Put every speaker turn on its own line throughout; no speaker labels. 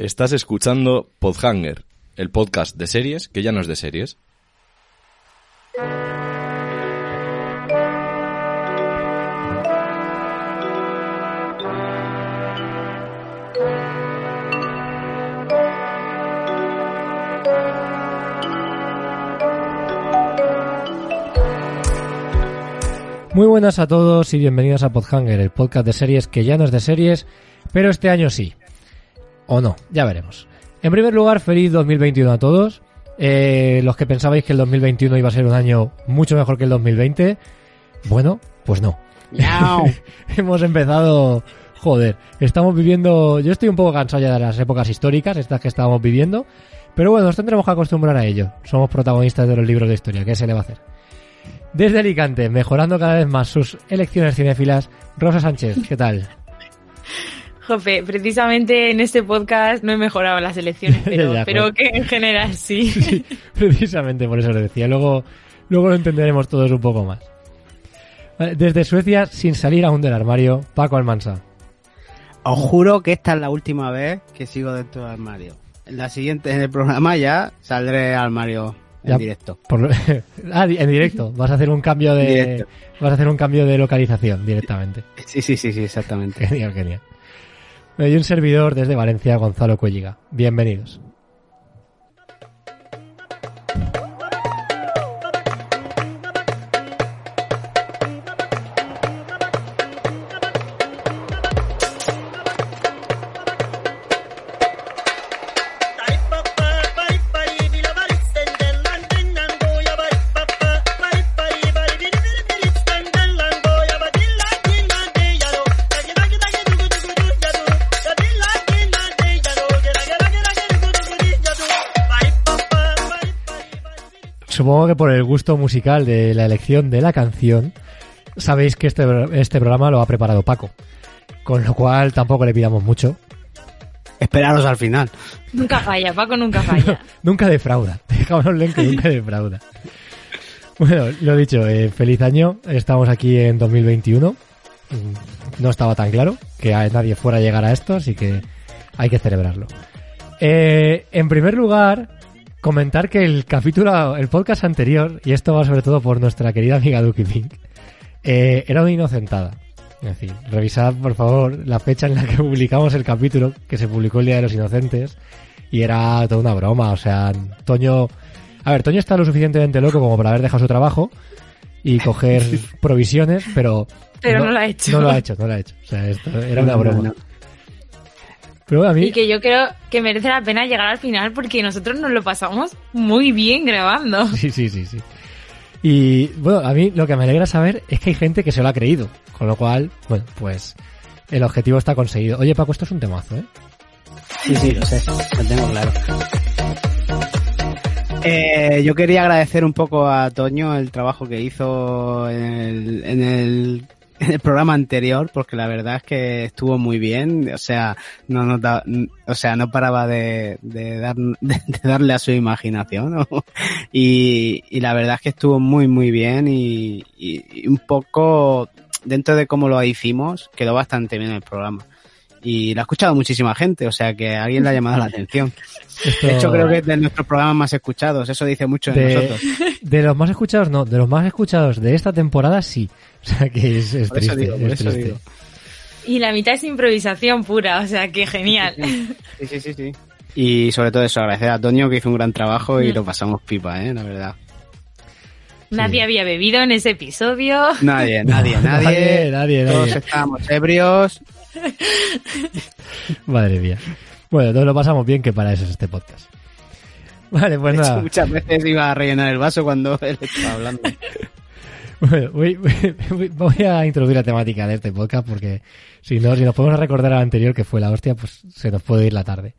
Estás escuchando Podhanger, el podcast de series que ya no es de series.
Muy buenas a todos y bienvenidos a Podhanger, el podcast de series que ya no es de series, pero este año sí. O no, ya veremos. En primer lugar, feliz 2021 a todos. Eh, los que pensabais que el 2021 iba a ser un año mucho mejor que el 2020, bueno, pues no. Hemos empezado, joder, estamos viviendo, yo estoy un poco cansado ya de las épocas históricas, estas que estábamos viviendo, pero bueno, nos tendremos que acostumbrar a ello. Somos protagonistas de los libros de historia, ¿qué se le va a hacer? Desde Alicante, mejorando cada vez más sus elecciones cinéfilas, Rosa Sánchez, ¿qué tal?
Jope, precisamente en este podcast no he mejorado las elecciones, pero,
Ya,
pero
joder.
que en general sí.
Sí, precisamente por eso lo decía. Luego, luego lo entenderemos todos un poco más. Desde Suecia, sin salir aún del armario, Paco Almansa.
Os juro que esta es la última vez que sigo dentro del armario. En la siguiente, en el programa ya saldré al armario en
Ya.
directo.
Por ah, en directo. Vas a hacer un cambio de.
Directo.
Vas a hacer un cambio de localización directamente.
Sí, sí, sí, sí, exactamente.
Genial, genial. Y un servidor desde Valencia, Gonzalo Cuelliga. Bienvenidos. Supongo que por el gusto musical de la elección de la canción, sabéis que este, este programa lo ha preparado Paco. Con lo cual tampoco le pidamos mucho.
Esperaros al final.
Nunca falla, Paco nunca falla.
Nunca defrauda. Dejámoslo en que nunca defrauda. Bueno, lo dicho, eh, feliz año. Estamos aquí en 2021. Mm, No estaba tan claro que a nadie fuera a llegar a esto, así que hay que celebrarlo. Eh, en primer lugar, comentar que el capítulo, el podcast anterior, y esto va sobre todo por nuestra querida amiga Duki Pink, eh, era una inocentada. Es decir, revisad por favor la fecha en la que publicamos el capítulo, que se publicó el Día de los Inocentes, y era toda una broma, o sea, Toño... A ver, Toño está lo suficientemente loco como para haber dejado su trabajo y coger provisiones, pero...
Pero no lo ha hecho.
No lo ha hecho, no lo ha hecho. O sea, esto era una
No, no,
broma.
no.
Pero a mí...
Y que yo creo que merece la pena llegar al final porque nosotros nos lo pasamos muy bien grabando.
Sí, sí, sí, sí. Y bueno, a mí lo que me alegra saber es que hay gente que se lo ha creído. Con lo cual, bueno, pues el objetivo está conseguido. Oye, Paco, esto es un temazo, ¿eh?
Sí, sí, lo sé, lo tengo claro. Eh, yo quería agradecer un poco a Toño el trabajo que hizo en el, en el, en el programa anterior, porque la verdad es que estuvo muy bien. O sea, no, nos da- o sea, no paraba de, de, dar, de, darle a su imaginación. Y, y la verdad es que estuvo muy, muy bien y, y- y un poco dentro de cómo lo hicimos, quedó bastante bien el programa. Y lo ha escuchado muchísima gente, o sea que a alguien le ha llamado la atención.
Esto-
De hecho, creo que es de nuestros programas más escuchados, eso dice mucho de,
de,
nosotros.
de los más escuchados, no, de los más escuchados de esta temporada, sí. O sea que es, es
Por eso
triste,
digo, por
es
eso
triste.
digo.
Y la mitad es improvisación pura, o sea que genial.
Sí, sí, sí, sí. Y sobre todo eso, agradecer a Toño que hizo un gran trabajo y
Mm.
lo pasamos pipa, ¿eh? La verdad.
Nadie había bebido en ese episodio.
Nadie, nadie, nadie.
Nadie, nadie,
Todos
nadie.
estábamos ebrios.
Madre mía. Bueno, nos lo pasamos bien, que para eso es este podcast. Vale, pues
De hecho,
nada.
muchas veces iba a rellenar el vaso cuando él estaba hablando.
Bueno, voy, voy- voy a introducir la temática de este podcast porque si no, si nos podemos recordar al anterior que fue la hostia, pues se nos puede ir la tarde.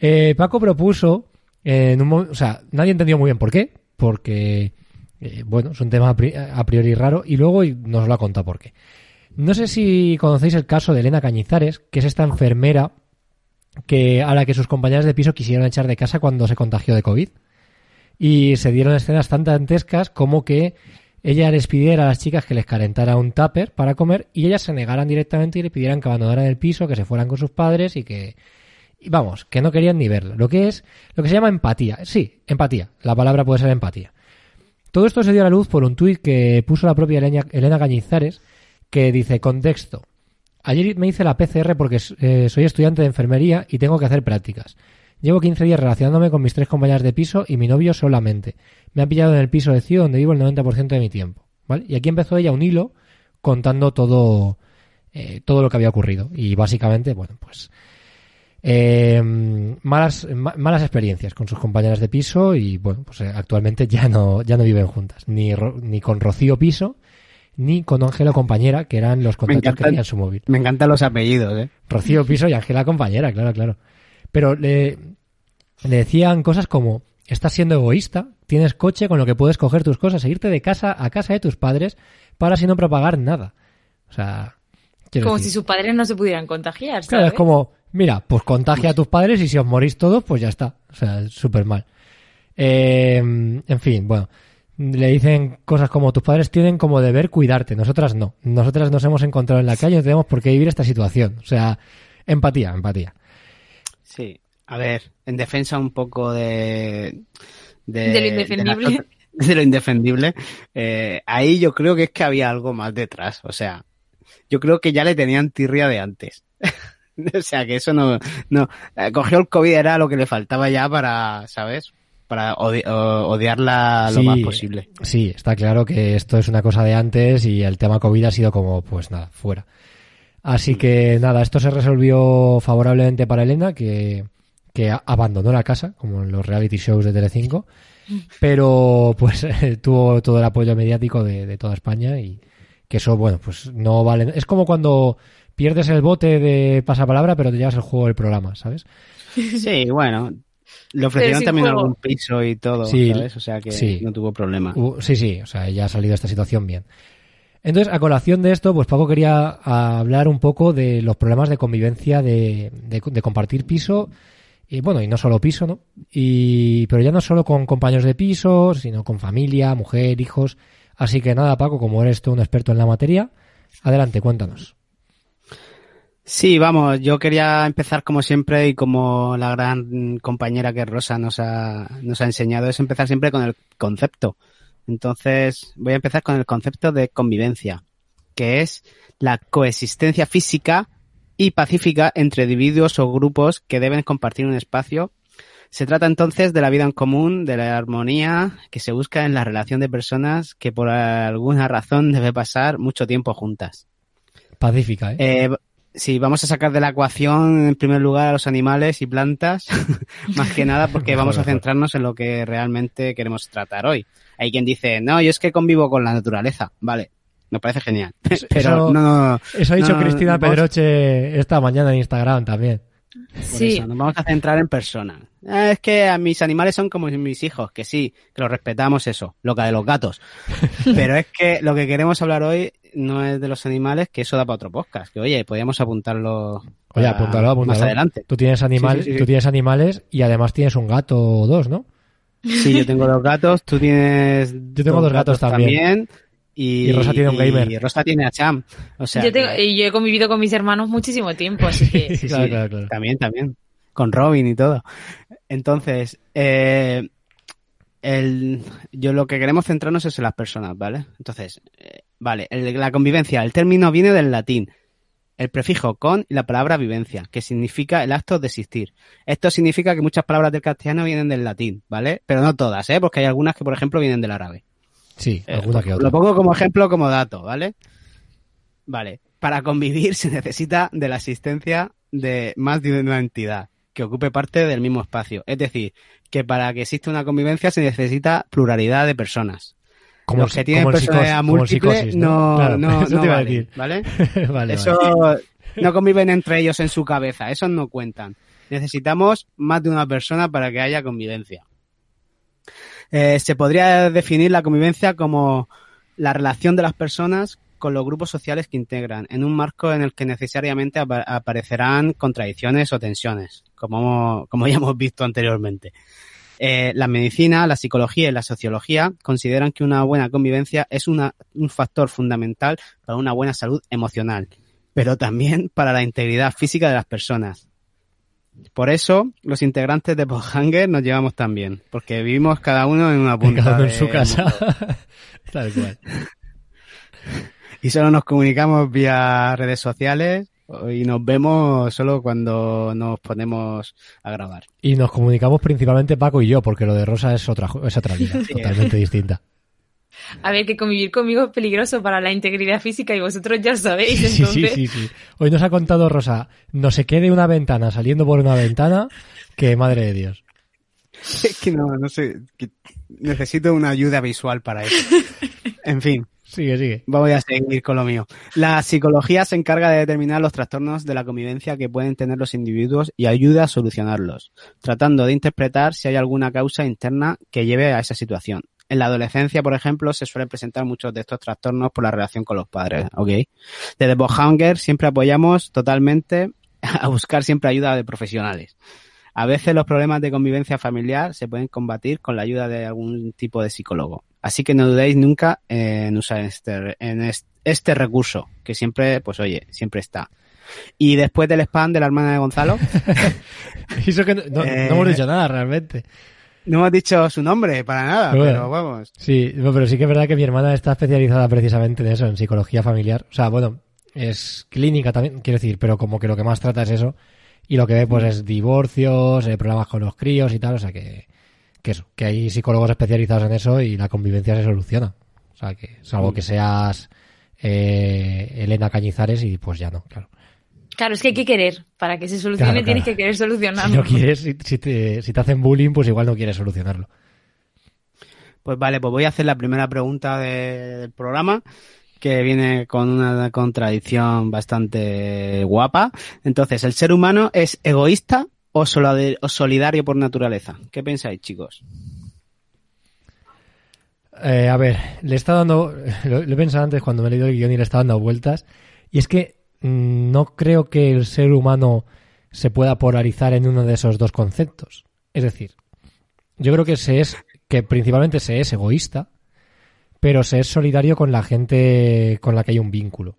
Eh, Paco propuso, en un o sea, nadie entendió muy bien por qué, porque, eh, bueno, es un tema a priori raro y luego nos lo ha contado por qué. No sé si conocéis el caso de Elena Cañizares, que es esta enfermera que a la que sus compañeras de piso quisieron echar de casa cuando se contagió de COVID. Y se dieron escenas tan dantescas como que ella les pidiera a las chicas que les calentara un tupper para comer y ellas se negaran directamente y le pidieran que abandonaran el piso, que se fueran con sus padres y que, Y vamos, que no querían ni verla. Lo que es, lo que se llama empatía. Sí, empatía. La palabra puede ser empatía. Todo esto se dio a la luz por un tuit que puso la propia Elena, Elena Cañizares, que dice, contexto. Ayer me hice la PCR porque eh, soy estudiante de enfermería y tengo que hacer prácticas. Llevo 15 días relacionándome con mis tres compañeras de piso y mi novio solamente. Me ha pillado en el piso de Cío donde vivo el 90% de mi tiempo. ¿vale? Y aquí empezó ella un hilo contando todo, eh, todo lo que había ocurrido. Y básicamente, bueno, pues eh, malas, ma- malas experiencias con sus compañeras de piso y bueno, pues eh, actualmente ya no, ya no viven juntas, ni, Ro- ni con Rocío Piso, ni con Ángela Compañera, que eran los contactos que tenía en su móvil.
Me encantan los apellidos, ¿eh?
Rocío Piso y Ángela Compañera, claro, claro. Pero le, le decían cosas como, estás siendo egoísta, tienes coche con lo que puedes coger tus cosas e irte de casa a casa de tus padres para así no propagar nada. O sea, quiero
Como
decir-
si sus padres no se pudieran contagiar,
Claro,
¿sabes?
es como, mira, pues contagia a tus padres y si os morís todos, pues ya está. O sea, súper mal. Eh, en fin, bueno. Le dicen cosas como tus padres tienen como deber cuidarte, nosotras no. Nosotras nos hemos encontrado en la calle y no tenemos por qué vivir esta situación. O sea, empatía, empatía.
Sí. A ver, en defensa un poco de... De,
De lo indefendible.
De, la- de lo indefendible. eh, ahí yo creo que es que había algo más detrás. O sea, yo creo que ya le tenían tirria de antes. o sea, que eso no... no eh, cogió el COVID, era lo que le faltaba ya para, ¿sabes? Para odi- odiarla lo
Sí.
más posible.
Sí, está claro que esto es una cosa de antes y el tema COVID ha sido como, pues nada, fuera. Así que nada, esto se resolvió favorablemente para Elena, que, que abandonó la casa, como en los reality shows de Telecinco, pero pues tuvo todo el apoyo mediático de, de toda España y que eso, bueno, pues no vale. Es como cuando pierdes el bote de pasapalabra, pero te llevas el juego del programa, ¿sabes?
Sí, bueno. Le ofrecieron también
juego.
algún piso y todo,
Sí,
¿sabes? O sea que
sí.
no tuvo problema.
Uh, sí, sí, o sea, ella ha salido de esta situación bien. Entonces, a colación de esto, pues Paco quería hablar un poco de los problemas de convivencia, de, de- de compartir piso, y bueno, y no solo piso, ¿no? Y, pero ya no solo con compañeros de piso, sino con familia, mujer, hijos. Así que nada, Paco, como eres tú un experto en la materia, adelante, cuéntanos.
Sí, vamos, yo quería empezar como siempre y como la gran compañera que Rosa nos ha, nos ha enseñado es empezar siempre con el concepto. Entonces, voy a empezar con el concepto de convivencia, que es la coexistencia física y pacífica entre individuos o grupos que deben compartir un espacio. Se trata entonces de la vida en común, de la armonía que se busca en la relación de personas que por alguna razón debe pasar mucho tiempo juntas.
Pacífica, ¿eh?
Eh, sí, vamos a sacar de la ecuación en primer lugar a los animales y plantas, más que nada porque vamos a centrarnos en lo que realmente queremos tratar hoy. Hay quien dice, no, yo es que convivo con la naturaleza. Vale, me parece genial.
Eso-
Pero no, no, no,
Eso ha dicho
no,
Cristina Pedroche esta mañana en Instagram también.
por
Sí,
eso, nos vamos a centrar en persona. Eh, es que a mis animales son como mis hijos, que sí, que los respetamos eso, loca de los gatos. Pero es que lo que queremos hablar hoy no es de los animales, que eso da para otro podcast. Que oye, podríamos apuntarlo.
Oye,
para
apúntalo, apúntalo.
Más adelante.
Tú tienes, animal,
Sí, sí, sí, sí.
tú tienes animales y además tienes un gato o dos, ¿no?
Sí, yo tengo dos gatos, tú tienes.
Yo tengo dos gatos también.
y,
Y Rosa tiene un gamer.
Y Rosa tiene a Cham. O sea,
yo, tengo-
que-
y yo he convivido con mis hermanos muchísimo tiempo, así que...
sí,
Claro,
sí,
claro, claro.
También, también. Con Robin y todo. Entonces, eh, el, yo lo que queremos centrarnos es en las personas, ¿vale? Entonces, vale, el- la convivencia, el término viene del latín. El prefijo con y la palabra vivencia, que significa el acto de existir. Esto significa que muchas palabras del castellano vienen del latín, ¿vale? Pero no todas, ¿eh? Porque hay algunas que, por ejemplo, vienen del árabe.
Sí,
Eh,
alguna que otra.
Lo pongo como ejemplo, como dato, ¿vale? Vale. Para convivir se necesita de la existencia de más de una entidad que ocupe parte del mismo espacio. Es decir, que para que exista una convivencia se necesita pluralidad de personas.
Como
Los que tienen
como
personalidad
psicosis-
múltiple
psicosis,
no,
Claro,
no,
eso
no
te iba a decir.
¿vale?
vale,
Eso
vale.
no conviven entre ellos en su cabeza, esos no cuentan. Necesitamos más de una persona para que haya convivencia. Eh, se podría definir la convivencia como la relación de las personas con los grupos sociales que integran, en un marco en el que necesariamente apa- aparecerán contradicciones o tensiones, como, como ya hemos visto anteriormente. Eh, la medicina, la psicología y la sociología consideran que una buena convivencia es una- un factor fundamental para una buena salud emocional, pero también para la integridad física de las personas. Por eso los integrantes de Podhanger nos llevamos tan bien, porque vivimos cada uno en una punta.
Cada uno en
de
su casa. Tal cual.
Y solo nos comunicamos vía redes sociales y nos vemos solo cuando nos ponemos a grabar.
Y nos comunicamos principalmente Paco y yo, porque lo de Rosa es otra, es otra vida, totalmente distinta.
A ver, que convivir conmigo es peligroso para la integridad física y vosotros ya sabéis,
Sí, sí, sí, sí. Hoy nos ha contado Rosa, no se quede una ventana saliendo por una ventana, que madre de Dios.
Es que no, no sé, que necesito una ayuda visual para eso. En fin.
Sigue, sigue.
Voy a seguir con lo mío. La psicología se encarga de determinar los trastornos de la convivencia que pueden tener los individuos y ayuda a solucionarlos, tratando de interpretar si hay alguna causa interna que lleve a esa situación. En la adolescencia, por ejemplo, se suelen presentar muchos de estos trastornos por la relación con los padres. Desde Bohanger siempre apoyamos totalmente a buscar siempre ayuda de profesionales. A veces los problemas de convivencia familiar se pueden combatir con la ayuda de algún tipo de psicólogo. Así que no dudéis nunca en usar este, en es- este recurso, que siempre, pues oye, siempre está. Y después del spam de la hermana de Gonzalo,
Eso que no, no- no
Eh.
hemos dicho nada realmente.
no hemos dicho su nombre para nada,
Bueno.
pero vamos.
Sí, no, pero sí que es verdad que mi hermana está especializada precisamente en eso, en psicología familiar. O sea, bueno, es clínica también, quiero decir, pero como que lo que más trata es eso. Y lo que ve, pues, es divorcios, eh, problemas con los críos y tal. O sea, que, que eso, que hay psicólogos especializados en eso y la convivencia se soluciona. O sea, que salvo que seas eh, Elena Cañizares y pues ya no, claro.
Claro, es que hay que querer. Para que se solucione
Claro,
tienes
claro.
que querer
Si
solucionarlo.
no quieres, si, si te, si te hacen bullying, pues igual no quieres solucionarlo.
Pues vale, pues voy a hacer la primera pregunta de- del programa, que viene con una contradicción bastante guapa. Entonces, ¿el ser humano es egoísta o solidar- o solidario por naturaleza? ¿Qué pensáis, chicos?
Eh, a ver, le está dando, lo, lo he pensado antes cuando me he leído el guion y le está dando vueltas, y es que mm, no creo que el ser humano se pueda polarizar en uno de esos dos conceptos. Es decir, yo creo que se es, que principalmente se es egoísta, pero se es solidario con la gente con la que hay un vínculo.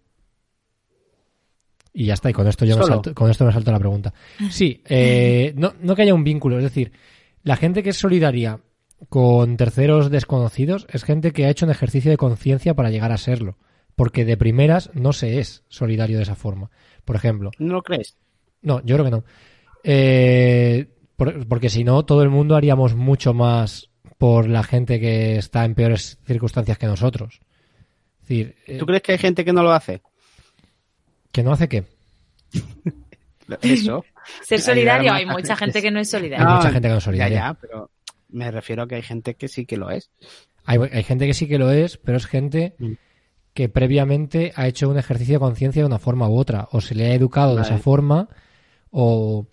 Y ya está, y con esto yo me salto, con esto me salto la pregunta. Sí, eh, no, no que haya un vínculo, es decir, la gente que es solidaria con terceros desconocidos es gente que ha hecho un ejercicio de conciencia para llegar a serlo. Porque de primeras no se es solidario de esa forma. Por ejemplo,
¿No lo crees?
no, yo creo que no. Eh, por- porque si no, todo el mundo haríamos mucho más por la gente que está en peores circunstancias que nosotros. Es decir, eh,
¿Tú crees que hay gente que no lo hace?
Que no hace qué.
Eso.
Ser solidario,
Hay
hay mucha gente que no es
Hay
solidaria.
mucha gente que no es solidaria.
Ya, ya, pero me refiero a que hay gente que sí que lo es.
Hay, hay gente que sí que lo es, pero es gente
Mm.
que previamente ha hecho un ejercicio de conciencia de una forma u otra. O se le ha educado de esa forma, o,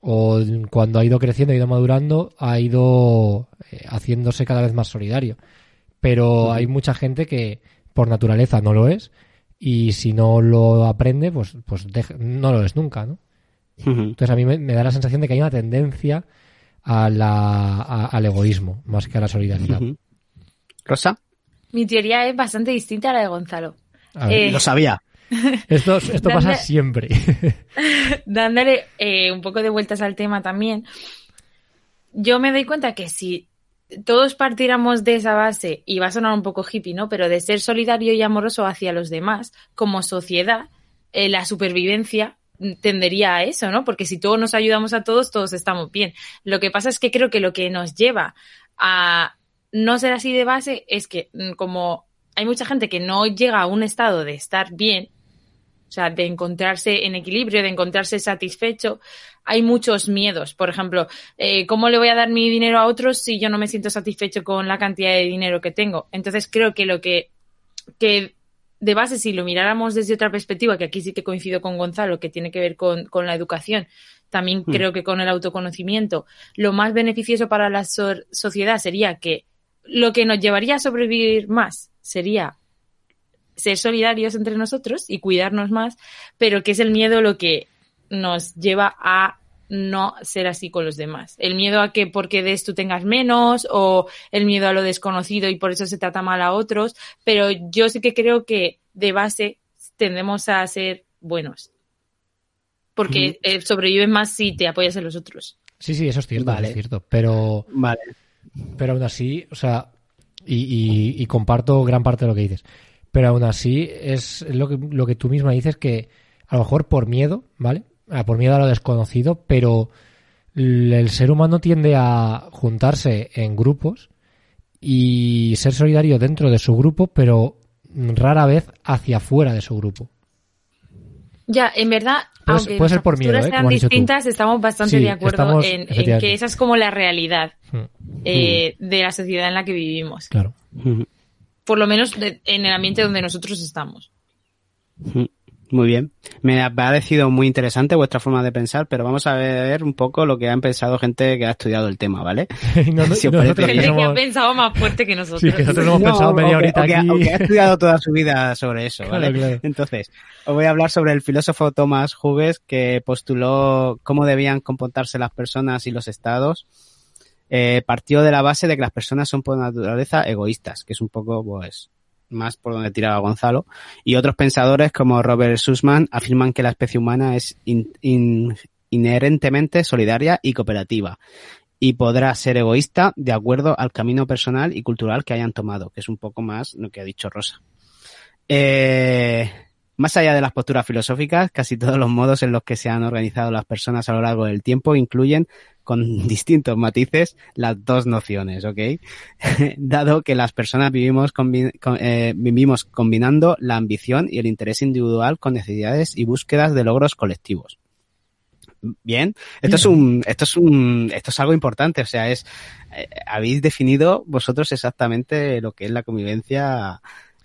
o cuando ha ido creciendo, ha ido madurando, ha ido eh, haciéndose cada vez más solidario. Pero hay mucha gente que por naturaleza no lo es, y si no lo aprende, pues, pues deja- no lo es nunca, ¿no? Entonces a mí me, me da la sensación de que hay una tendencia a la, a- al egoísmo, más que a la solidaridad.
¿Rosa?
Mi teoría es bastante distinta a la de Gonzalo.
A ver,
Eh,
Lo sabía.
Esto, esto pasa
¿Dónde-
siempre.
dándole eh, un poco de vueltas al tema también, yo me doy cuenta que si todos partiéramos de esa base, y va a sonar un poco hippie, ¿no? Pero de ser solidario y amoroso hacia los demás, como sociedad, eh, la supervivencia tendería a eso, ¿no? Porque si todos nos ayudamos a todos, todos estamos bien. Lo que pasa es que creo que lo que nos lleva a no ser así de base es que mm, como hay mucha gente que no llega a un estado de estar bien, o sea, de encontrarse en equilibrio, de encontrarse satisfecho, hay muchos miedos. Por ejemplo, eh, ¿cómo le voy a dar mi dinero a otros si yo no me siento satisfecho con la cantidad de dinero que tengo? Entonces creo que lo que, que de base, si lo miráramos desde otra perspectiva, que aquí sí que coincido con Gonzalo, que tiene que ver con, con la educación, también
Hmm.
creo que con el autoconocimiento, lo más beneficioso para la so- sociedad sería que lo que nos llevaría a sobrevivir más sería ser solidarios entre nosotros y cuidarnos más, pero que es el miedo lo que nos lleva a no ser así con los demás. El miedo a que porque des tú tengas menos o el miedo a lo desconocido y por eso se trata mal a otros, pero yo sí que creo que de base tendemos a ser buenos. porque eh, sobrevives más si te apoyas en los otros.
Sí, sí, eso es cierto,
Vale.
es cierto. Pero,
Vale.
pero aún así, o sea, y, y- y comparto gran parte de lo que dices. Pero aún así es lo que, lo que tú misma dices que a lo mejor por miedo, ¿vale? Ah, por miedo a lo desconocido, pero el ser humano tiende a juntarse en grupos y ser solidario dentro de su grupo, pero rara vez hacia afuera de su grupo.
Ya, en verdad, aunque
puede ser por miedo, ¿eh?
sean distintas, estamos bastante
Sí,
de acuerdo
estamos-
en, que esa es como la realidad
Hmm,
eh, de la sociedad en la que vivimos.
Claro.
Por lo menos de- en el ambiente donde nosotros estamos.
Muy bien. Me ha parecido muy interesante vuestra forma de pensar, pero vamos a ver un poco lo que han pensado gente que ha estudiado el tema, ¿vale?
Y no-
Si os
que
Gente que ha pensado más fuerte que nosotros.
Sí, que nosotros hemos
No,
pensado media
que-
horita
o que,
aquí.
o que ha estudiado toda su vida sobre eso, ¿vale?
Claro, claro.
Entonces, os voy a hablar sobre el filósofo Thomas Hughes que postuló cómo debían comportarse las personas y los estados. Eh, partió de la base de que las personas son por naturaleza egoístas, que es un poco, pues, más por donde tiraba Gonzalo. Y otros pensadores como Robert Sussman afirman que la especie humana es in- in- inherentemente solidaria y cooperativa y podrá ser egoísta de acuerdo al camino personal y cultural que hayan tomado, que es un poco más lo que ha dicho Rosa. Eh, más allá de las posturas filosóficas, casi todos los modos en los que se han organizado las personas a lo largo del tiempo incluyen, con distintos matices, las dos nociones, ¿ok? Dado que las personas vivimos, combi- con- eh, vivimos combinando la ambición y el interés individual con necesidades y búsquedas de logros colectivos. Bien, esto es un, esto es un, esto es algo importante, o sea, es, eh, habéis definido vosotros exactamente lo que es la convivencia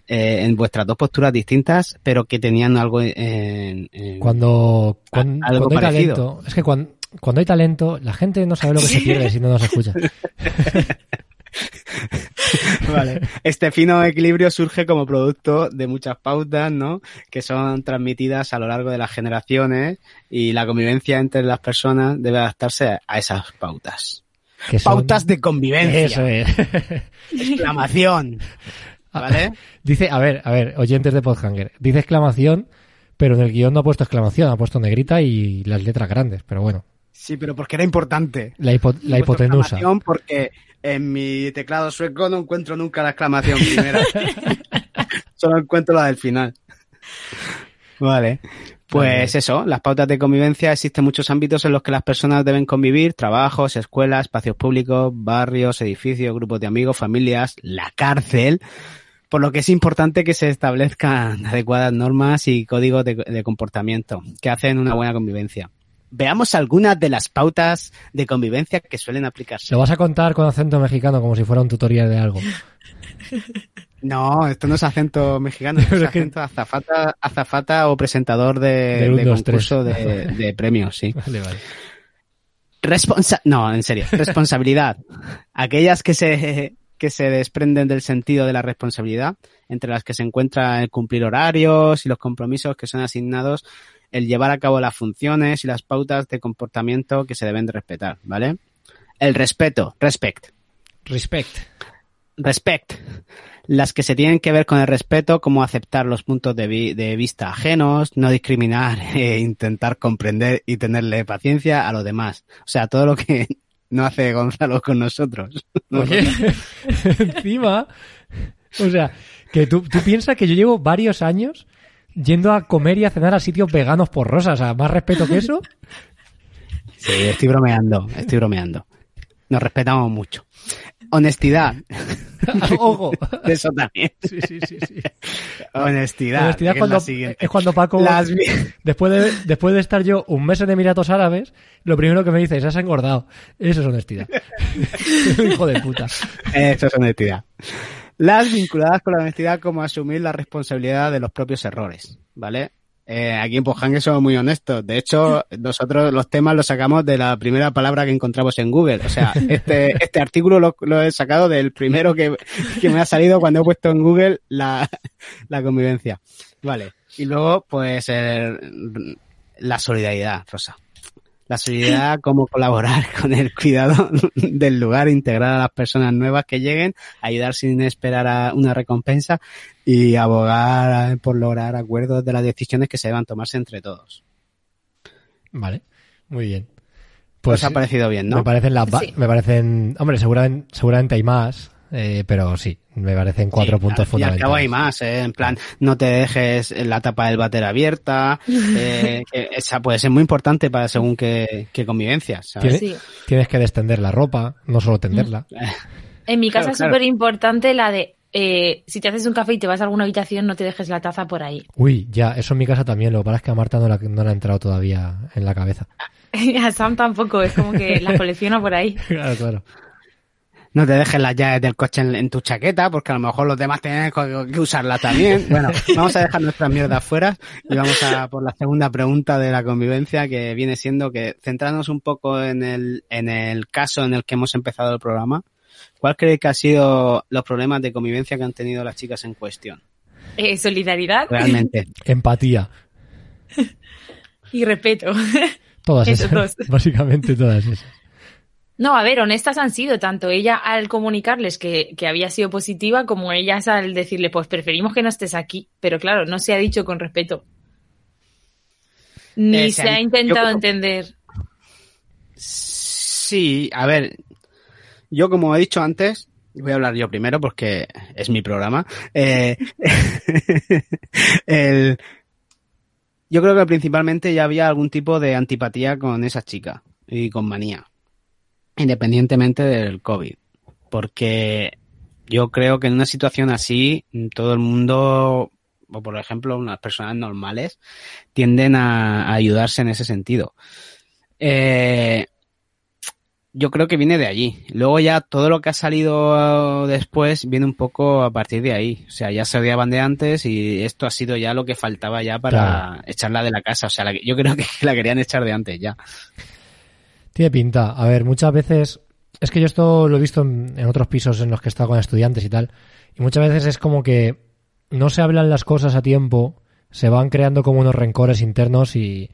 eh, en vuestras dos posturas distintas, pero que tenían algo en, en-
Cuando, cuan-
A- algo
cuando hay
parecido.
talento, es que cuando, cuando hay talento, la gente no sabe lo que se pierde si no nos escucha.
Vale. Este fino equilibrio surge como producto de muchas pautas, ¿no? Que son transmitidas a lo largo de las generaciones y la convivencia entre las personas debe adaptarse a esas pautas.
Que son-
Pautas de convivencia.
Eso es.
Exclamación. ¿Vale?
Dice, a ver, a ver, oyentes de Podhanger, dice exclamación, pero en el guion no ha puesto exclamación, ha puesto negrita y las letras grandes, pero bueno,
Sí, pero porque era importante.
la, hipo- la hipotenusa.
Porque en mi teclado sueco no encuentro nunca la exclamación primera. Solo encuentro la del final. Vale. Pues eso, las pautas de convivencia existen muchos ámbitos en los que las personas deben convivir, trabajos, escuelas, espacios públicos, barrios, edificios, grupos de amigos, familias, la cárcel, por lo que es importante que se establezcan adecuadas normas y códigos de, de comportamiento que hacen una buena convivencia. Veamos algunas de las pautas de convivencia que suelen aplicarse.
Lo vas a contar con acento mexicano como si fuera un tutorial de algo.
No, esto no es acento mexicano, es acento azafata, azafata o presentador de,
De un,
de
dos,
concurso de premios, sí.
Vale, vale.
Responsa no, en serio, responsabilidad. Aquellas que se, que se desprenden del sentido de la responsabilidad, entre las que se encuentra el cumplir horarios y los compromisos que son asignados, el llevar a cabo las funciones y las pautas de comportamiento que se deben de respetar, ¿vale? El respeto, respect.
Respect.
Respect. Las que se tienen que ver con el respeto, como aceptar los puntos de, vi- de vista ajenos, no discriminar, e intentar comprender y tenerle paciencia a los demás. O sea, todo lo que no hace Gonzalo con nosotros.
Oye, encima, o sea, que tú, tú piensas que yo llevo varios años yendo a comer y a cenar a sitios veganos por Rosa, o sea, más respeto que eso.
Sí, estoy bromeando, estoy bromeando. Nos respetamos mucho. Honestidad.
Ojo.
Eso también.
Sí, sí, sí, sí.
Honestidad.
Honestidad
es
cuando, es cuando Paco,
Las
después, de, después de estar yo un mes en Emiratos Árabes, lo primero que me dice es, has engordado. Eso es honestidad. Hijo de puta.
Eso es honestidad. Las vinculadas con la honestidad como asumir la responsabilidad de los propios errores, ¿vale? Eh, aquí en Pojangue somos muy honestos. De hecho, nosotros los temas los sacamos de la primera palabra que encontramos en Google. O sea, este, este artículo lo, lo he sacado del primero que, que me ha salido cuando he puesto en Google la, la convivencia. Vale. Y luego, pues, el- la solidaridad, Rosa. La solidaridad, cómo colaborar con el cuidado del lugar, integrar a las personas nuevas que lleguen, ayudar sin esperar a una recompensa y abogar por lograr acuerdos de las decisiones que se deban tomarse entre todos.
Vale, muy bien.
Pues ha parecido bien, ¿no?
Me parecen las
Sí.
me parecen, hombre, seguramente, seguramente hay más, eh, pero sí, me parecen cuatro
Sí,
puntos
y al
fundamentales.
cabo hay más, ¿eh? en plan, no te dejes la tapa del váter abierta, eh, esa puede ser muy importante para según qué, qué convivencias, ¿sabes?
Tiene-
Sí.
Tienes que destender la ropa, no solo tenderla.
En mi
Claro,
casa es
claro.
súper importante la de eh, si te haces un café y te vas a alguna habitación, no te dejes la taza por ahí.
Uy, ya, eso en mi casa también, lo que pasa es que a Marta no, la, no le ha entrado todavía en la cabeza.
Y a Sam tampoco, es como que la colecciono por ahí.
claro, claro.
No te dejes las llaves del coche en, en tu chaqueta, porque a lo mejor los demás tienen que usarla también. Bueno, vamos a dejar nuestras mierdas fuera y vamos a por la segunda pregunta de la convivencia, que viene siendo que centrarnos un poco en el, en el caso en el que hemos empezado el programa. ¿Cuál creéis que han sido los problemas de convivencia que han tenido las chicas en cuestión?
Eh, solidaridad
Realmente.
Empatía.
y respeto.
Todas esas.
dos.
Básicamente todas esas.
No, a ver, honestas han sido tanto ella al comunicarles que, que había sido positiva como ellas al decirle, pues preferimos que no estés aquí. Pero claro, no se ha dicho con respeto. Ni
Eh,
se
se
ha intentado
yo-
entender.
Sí, a ver, yo como he dicho antes, voy a hablar yo primero porque es mi programa. eh, el- yo creo que principalmente ya había algún tipo de antipatía con esa chica y con manía, independientemente del COVID, porque yo creo que en una situación así todo el mundo, o por ejemplo unas personas normales, tienden a, a ayudarse en ese sentido. Eh, yo creo que viene de allí. Luego ya todo lo que ha salido después viene un poco a partir de ahí. O sea, ya se odiaban de antes y esto ha sido ya lo que faltaba ya para
Claro.
echarla de la casa. O sea, la yo creo que la querían echar de antes ya.
Tiene pinta. A ver, muchas veces. Es que yo esto lo he visto en, en otros pisos en los que he estado con estudiantes y tal. Y muchas veces es como que no se hablan las cosas a tiempo, se van creando como unos rencores internos y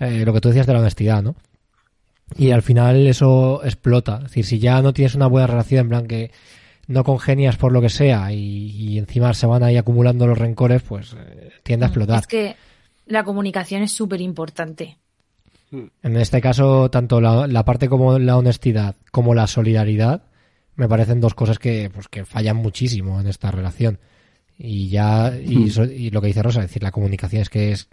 eh, lo que tú decías de la honestidad, ¿no? Y al final eso explota. Es decir, si ya no tienes una buena relación, en plan que no congenias por lo que sea y, y encima se van ahí acumulando los rencores, pues eh, tiende a explotar.
Es que la comunicación es súper importante.
En este caso, tanto la, la parte como la honestidad como la solidaridad me parecen dos cosas que, pues, que fallan muchísimo en esta relación. Y ya, y, so- y lo que dice Rosa, es decir, la comunicación es que es,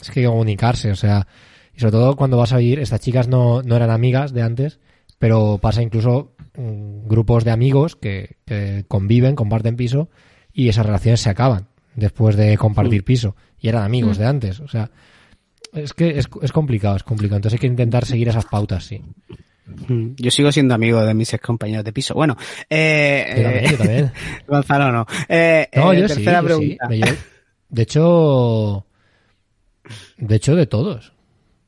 es que comunicarse, o sea, y sobre todo cuando vas a vivir, estas chicas no, no eran amigas de antes, pero pasa incluso mm, grupos de amigos que, que conviven, comparten piso, y esas relaciones se acaban después de compartir piso. Y eran amigos
Mm.
de antes, o sea, es que es, es complicado, es complicado. Entonces hay que intentar seguir esas pautas, sí.
Mm. Yo sigo siendo amigo de mis compañeros de piso. Bueno, eh,
Yo también, yo también.
Gonzalo no. Eh,
No,
eh,
yo sí,
tercera
sí.
pregunta.
Llevo- De hecho, de hecho, de todos.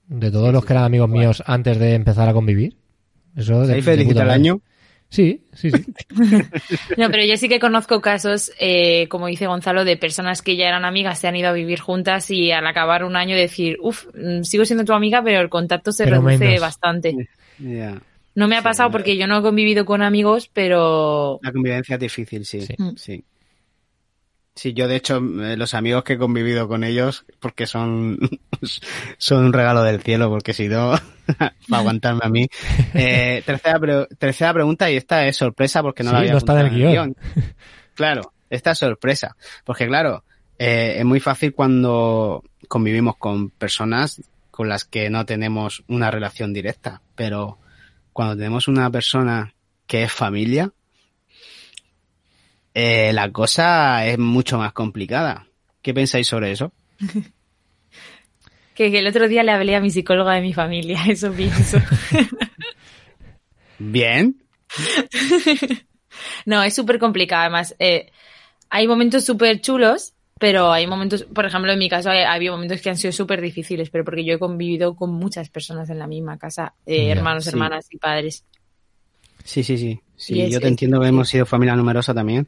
De todos los que eran amigos míos antes de empezar a convivir. Eso de,
¿Ahí
de
el año?
Sí, sí, sí.
No, pero yo sí que conozco casos, eh, como dice Gonzalo, de personas que ya eran amigas, se han ido a vivir juntas y al acabar un año decir, uff, sigo siendo tu amiga, pero el contacto se
Pero
reduce
menos.
bastante. No me ha
Sí,
pasado porque yo no he convivido con amigos, pero
La convivencia es difícil, sí.
Sí.
Sí. Sí, yo de hecho, eh, los amigos que he convivido con ellos, porque son, son un regalo del cielo, porque si no, para aguantarme a mí. Eh, tercera, pre- tercera pregunta, y esta es sorpresa porque no
Sí,
la había
no está en el guion.
Claro, esta es sorpresa. Porque claro, eh, es muy fácil cuando convivimos con personas con las que no tenemos una relación directa, pero cuando tenemos una persona que es familia, eh, la cosa es mucho más complicada. ¿Qué pensáis sobre eso?
que, que el otro día le hablé a mi psicóloga de mi familia, eso pienso.
Bien.
No, es súper complicado. Además, eh, hay momentos súper chulos, pero hay momentos, por ejemplo, en mi caso, hay, había momentos que han sido súper difíciles, pero porque yo he convivido con muchas personas en la misma casa, eh,
Ya,
hermanos,
sí.
hermanas y padres.
Sí, sí, sí. Sí,
es-
yo te
es-
entiendo que hemos sido familia numerosa también.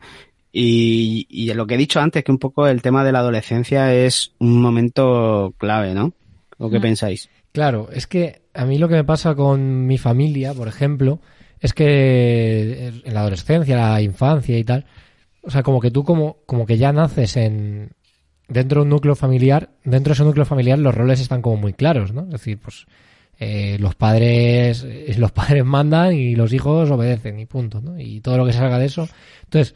Y, y lo que he dicho antes, que un poco el tema de la adolescencia es un momento clave, ¿no? ¿O qué pensáis?
Claro, es que a mí lo que me pasa con mi familia, por ejemplo, es que en la adolescencia, la infancia y tal, o sea, como que tú como, como que ya naces en, dentro de un núcleo familiar, dentro de ese núcleo familiar los roles están como muy claros, ¿no? Es decir, pues eh, los padres eh, los padres mandan y los hijos obedecen y punto, ¿no? Y todo lo que salga de eso. Entonces,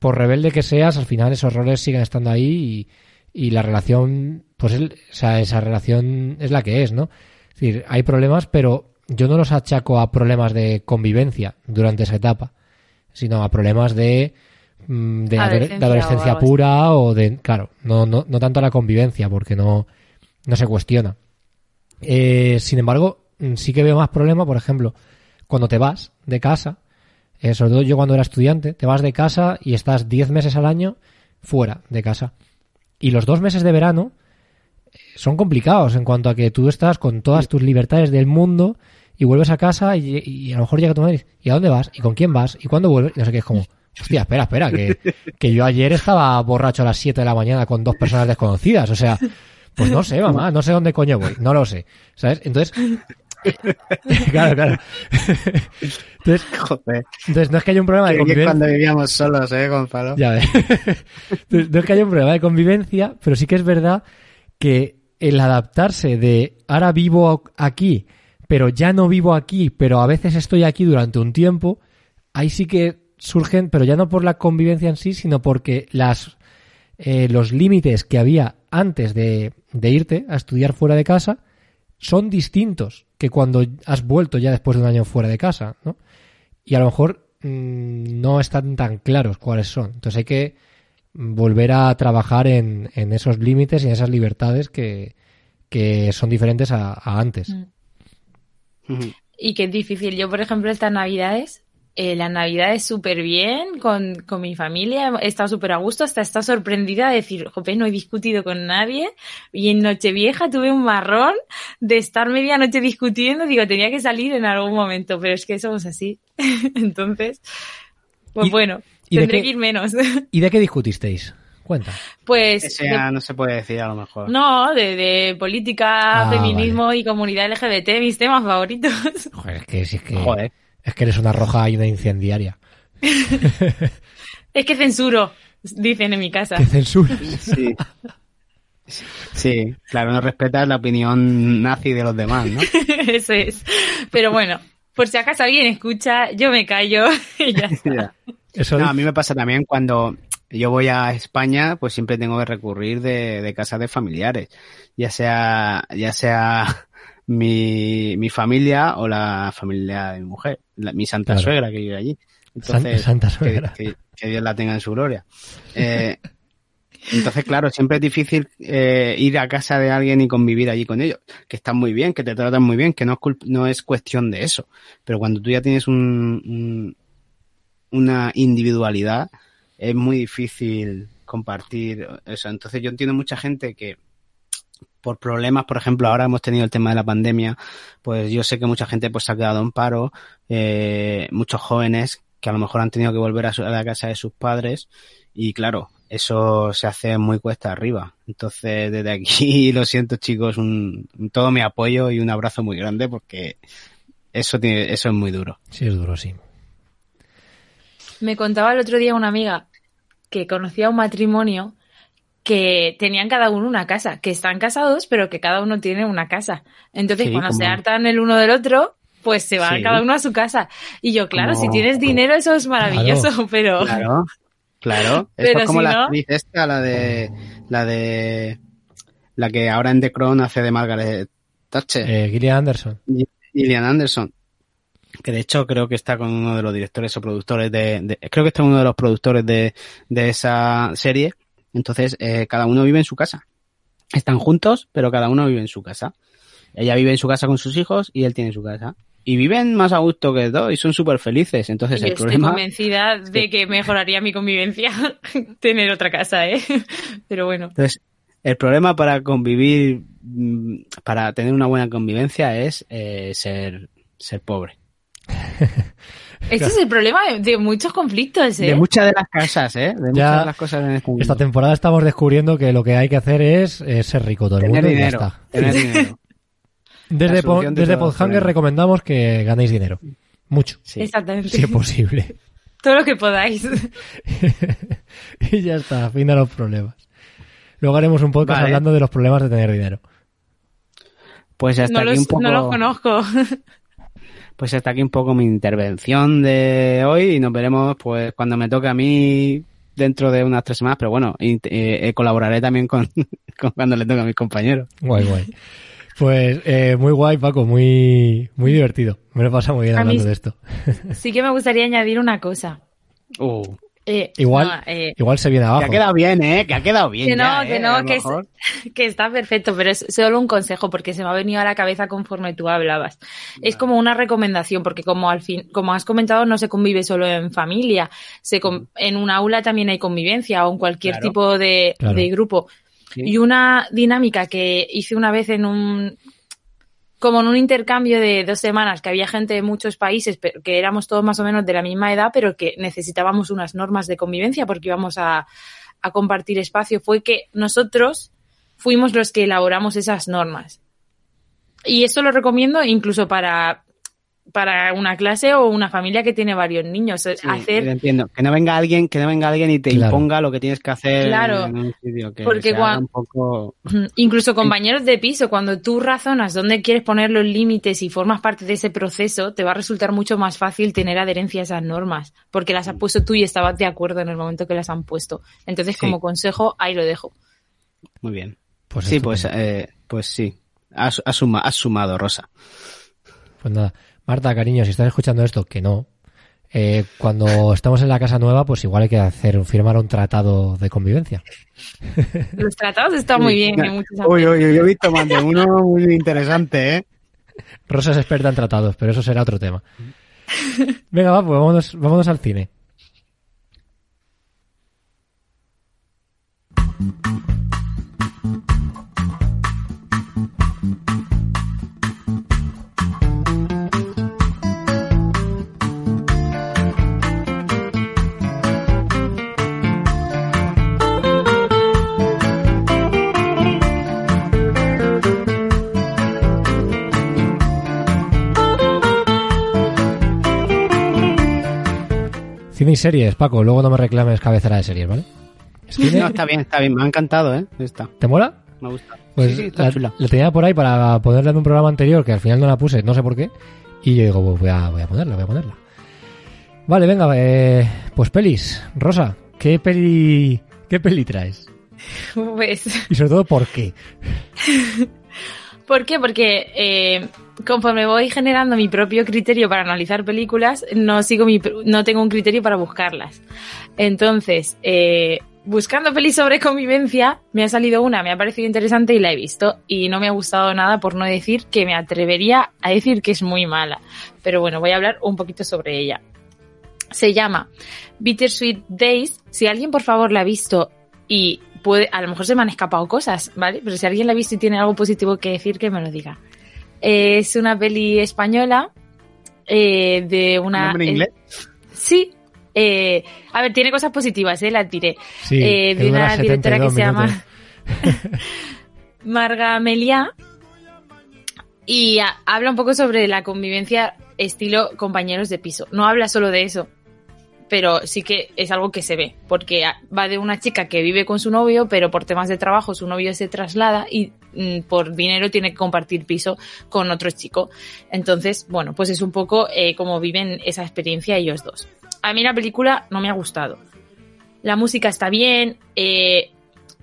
por rebelde que seas, al final esos roles siguen estando ahí y, y la relación, pues es- o sea, esa relación es la que es, ¿no? Es decir, hay problemas, pero yo no los achaco a problemas de convivencia durante esa etapa, sino a problemas de, mm, de, adole-
Adolescencia
de adolescencia
o algo así.
pura o de, claro, no, no, no tanto la convivencia, porque no, no se cuestiona. Eh, sin embargo, mm, sí que veo más problema, por ejemplo, cuando te vas de casa, eh, sobre todo yo cuando era estudiante, te vas de casa y estás 10 meses al año fuera de casa. Y los dos meses de verano eh, son complicados en cuanto a que tú estás con todas tus libertades del mundo y vuelves a casa y, y a lo mejor llega tu madre y ¿y a dónde vas? ¿Y con quién vas? ¿Y cuándo vuelves? Y no sé qué, es como, hostia, espera, espera, que, que yo ayer estaba borracho a las 7 de la mañana con dos personas desconocidas, o sea, pues no sé, mamá, no sé dónde coño voy, no lo sé, ¿sabes? Entonces, claro, claro. Entonces,
Joder.
entonces no es que haya un problema de convivencia.
cuando vivíamos solos, ¿eh, Gonzalo?
Ya ves. Entonces, no es que haya un problema de convivencia, pero sí que es verdad que el adaptarse de ahora vivo aquí, pero ya no vivo aquí, pero a veces estoy aquí durante un tiempo, ahí sí que surgen, pero ya no por la convivencia en sí, sino porque las eh, los límites que había antes de, de irte a estudiar fuera de casa son distintos que cuando has vuelto ya después de un año fuera de casa, ¿no? Y a lo mejor mm, no están tan claros cuáles son. Entonces hay que volver a trabajar en, en esos límites y en esas libertades que, que son diferentes a, a antes.
Mm. Y que es difícil. Yo, por ejemplo, estas navidades, eh, las navidades súper bien con, con mi familia, he estado súper a gusto, hasta está sorprendida de decir, jope, no he discutido con nadie. Y en Nochevieja tuve un marrón de estar media noche discutiendo, digo, tenía que salir en algún momento, pero es que somos así. Entonces, pues
¿Y-
bueno,
y de
tendré
qué-
que ir menos.
¿Y de qué discutisteis? Cuenta.
pues...
Ese
de-
ya no se puede decir a lo mejor.
no, de, de política,
Ah,
feminismo y comunidad LGBT, mis temas favoritos.
Joder, es que, si es que,
Joder.
Es que eres una roja y una incendiaria.
Es que censuro, dicen en mi casa.
¿Qué censura?
Sí. Sí, claro, no respetas la opinión nazi de los demás, ¿no?
Eso es. Pero bueno, por si acaso alguien escucha, yo me callo y ya está.
Ya.
Eso
No, a mí me pasa también cuando yo voy a España, pues siempre tengo que recurrir de, de casas de familiares, ya sea, ya sea mi, mi familia o la familia de mi mujer, la- mi santa
Claro.
suegra que vive allí. Entonces,
Santa
que,
suegra.
que- que Dios la tenga en su gloria. Eh, entonces, claro, siempre es difícil eh, ir a casa de alguien y convivir allí con ellos, que están muy bien, que te tratan muy bien, que no es, no es cuestión de eso. Pero cuando tú ya tienes un, un- una individualidad, es muy difícil compartir eso. Entonces yo entiendo mucha gente que por problemas, por ejemplo, ahora hemos tenido el tema de la pandemia, pues yo sé que mucha gente pues se ha quedado en paro, eh, muchos jóvenes que a lo mejor han tenido que volver a, su- a la casa de sus padres y claro, eso se hace muy cuesta arriba. Entonces desde aquí lo siento chicos, un, un- todo mi apoyo y un abrazo muy grande porque eso tiene, eso es muy duro.
Sí, es duro, sí.
Me contaba el otro día una amiga que conocía un matrimonio que tenían cada uno una casa, que están casados, pero que cada uno tiene una casa. Entonces,
Sí,
cuando se hartan el uno del otro, pues se van
Sí.
cada uno a su casa. Y yo, claro,
Como-
si tienes dinero, eso es maravilloso, pero
Claro, claro.
Pero
es como
si
la
no-
actriz esta, la de, la de, la que ahora en The Crown hace de Margaret Thatcher,
Eh, Gillian Anderson.
Gillian Anderson. Que de hecho creo que está con uno de los directores o productores de, de- creo que está uno de los productores de, de esa serie. Entonces, eh, cada uno vive en su casa. Están juntos, pero cada uno vive en su casa. Ella vive en su casa con sus hijos y él tiene su casa. Y viven más a gusto que todo y son súper felices. Entonces,
yo
el
estoy
problema...
convencida de que mejoraría mi convivencia tener otra casa, ¿eh? Pero bueno.
Entonces, el problema para convivir, mm, para tener una buena convivencia es eh, ser, ser pobre.
Este es el problema de, de muchos conflictos, ¿eh?
De muchas de las casas, ¿eh? De
Ya
muchas de las cosas en este mundo.
Esta temporada estamos descubriendo que lo que hay que hacer es, ser rico todo el
Tener
mundo y ya está.
Tener dinero.
Desde, Po-
de
desde Podhanger recomendamos que ganéis dinero. Mucho.
Sí.
Exactamente.
Si es posible.
Todo lo que podáis.
y ya está, fin de los problemas. Luego haremos un podcast
Vale.
hablando de los problemas de tener dinero.
Pues hasta
No
aquí
los,
un poco.
no los conozco.
Pues hasta aquí un poco mi intervención de hoy y nos veremos pues cuando me toque a mí dentro de unas tres semanas, pero bueno, eh, colaboraré también con, con cuando le toque a mis compañeros.
Guay, guay. Pues eh, muy guay, Paco, muy, muy divertido. Me lo he pasado muy bien
mí
hablando de esto.
Sí que me gustaría añadir una cosa.
Uh,
Eh,
Igual,
no, eh,
igual se viene
que
abajo.
ha quedado bien, ¿eh? Que ha quedado bien.
Que no,
ya,
que
¿eh?
no, que es- que está perfecto, pero es solo un consejo porque se me ha venido a la cabeza conforme tú hablabas. Es como una recomendación porque como al fin, como has comentado, no se convive solo en familia, se con- en un aula también hay convivencia o en cualquier
Claro.
tipo de,
Claro.
de grupo.
Sí.
Y una dinámica que hice una vez en un como en un intercambio de dos semanas, que había gente de muchos países, pero que éramos todos más o menos de la misma edad, pero que necesitábamos unas normas de convivencia porque íbamos a, a compartir espacio, fue que nosotros fuimos los que elaboramos esas normas. Y esto lo recomiendo incluso para, para una clase o una familia que tiene varios niños.
Sí,
hacer
entiendo. Que no venga alguien, que no venga alguien y te
Claro.
imponga lo que tienes que hacer
Claro.
en un sitio que
Porque
se haga
cuan-
un poco.
Ujú. Incluso compañeros de piso, cuando tú razonas dónde quieres poner los límites y formas parte de ese proceso, te va a resultar mucho más fácil tener adherencia a esas normas, porque las has puesto tú y estabas de acuerdo en el momento que las han puesto. Entonces,
Sí.
como consejo, ahí lo dejo.
Muy bien.
Pues
sí, pues, eh, pues sí. Has, has suma- has sumado, Rosa.
Pues nada, Marta, cariño, si estás escuchando esto, que no. eh, cuando estamos en la casa nueva, pues igual hay que hacer firmar un tratado de convivencia.
Los tratados están muy bien. en muchos
Uy, uy, uy, he visto más de uno muy interesante, ¿eh?
Rosa es experta en tratados, pero eso será otro tema. Venga, va, pues vámonos, vámonos al cine. Cine y series, Paco, luego no me reclames cabecera de series, ¿vale? ¿Cine?
No, está bien, está bien. Me ha encantado, ¿eh? Está.
¿Te mola?
Me gusta.
Pues
sí, sí, está
la,
chula.
la tenía por ahí para ponerla en un programa anterior que al final no la puse, no sé por qué. Y yo digo, pues voy a, voy a ponerla, voy a ponerla. Vale, venga, eh, pues pelis. Rosa, ¿qué peli, qué peli traes?
Pues,
Y sobre todo, ¿por qué?
¿Por qué? Porque eh, conforme voy generando mi propio criterio para analizar películas, no sigo mi, no tengo un criterio para buscarlas. Entonces, eh, buscando pelis sobre convivencia, me ha salido una, me ha parecido interesante y la he visto. Y no me ha gustado nada, por no decir que me atrevería a decir que es muy mala. Pero bueno, voy a hablar un poquito sobre ella. Se llama Bittersweet Days. Si alguien por favor la ha visto y puede, a lo mejor se me han escapado cosas, ¿vale? Pero si alguien la ha visto y tiene algo positivo que decir, que me lo diga. Es una peli española eh, de una...
¿Nombre en inglés?
Sí. Eh, a ver, tiene cosas positivas, ¿eh? La diré.
Sí,
Eh, de una directora que
72
se llama. Marga Meliá y a- habla un poco sobre la convivencia estilo compañeros de piso. No habla solo de eso, pero sí que es algo que se ve, porque va de una chica que vive con su novio, pero por temas de trabajo su novio se traslada y mm, por dinero tiene que compartir piso con otro chico. Entonces, bueno, pues es un poco eh, como viven esa experiencia ellos dos. A mí la película no me ha gustado. La música está bien, eh,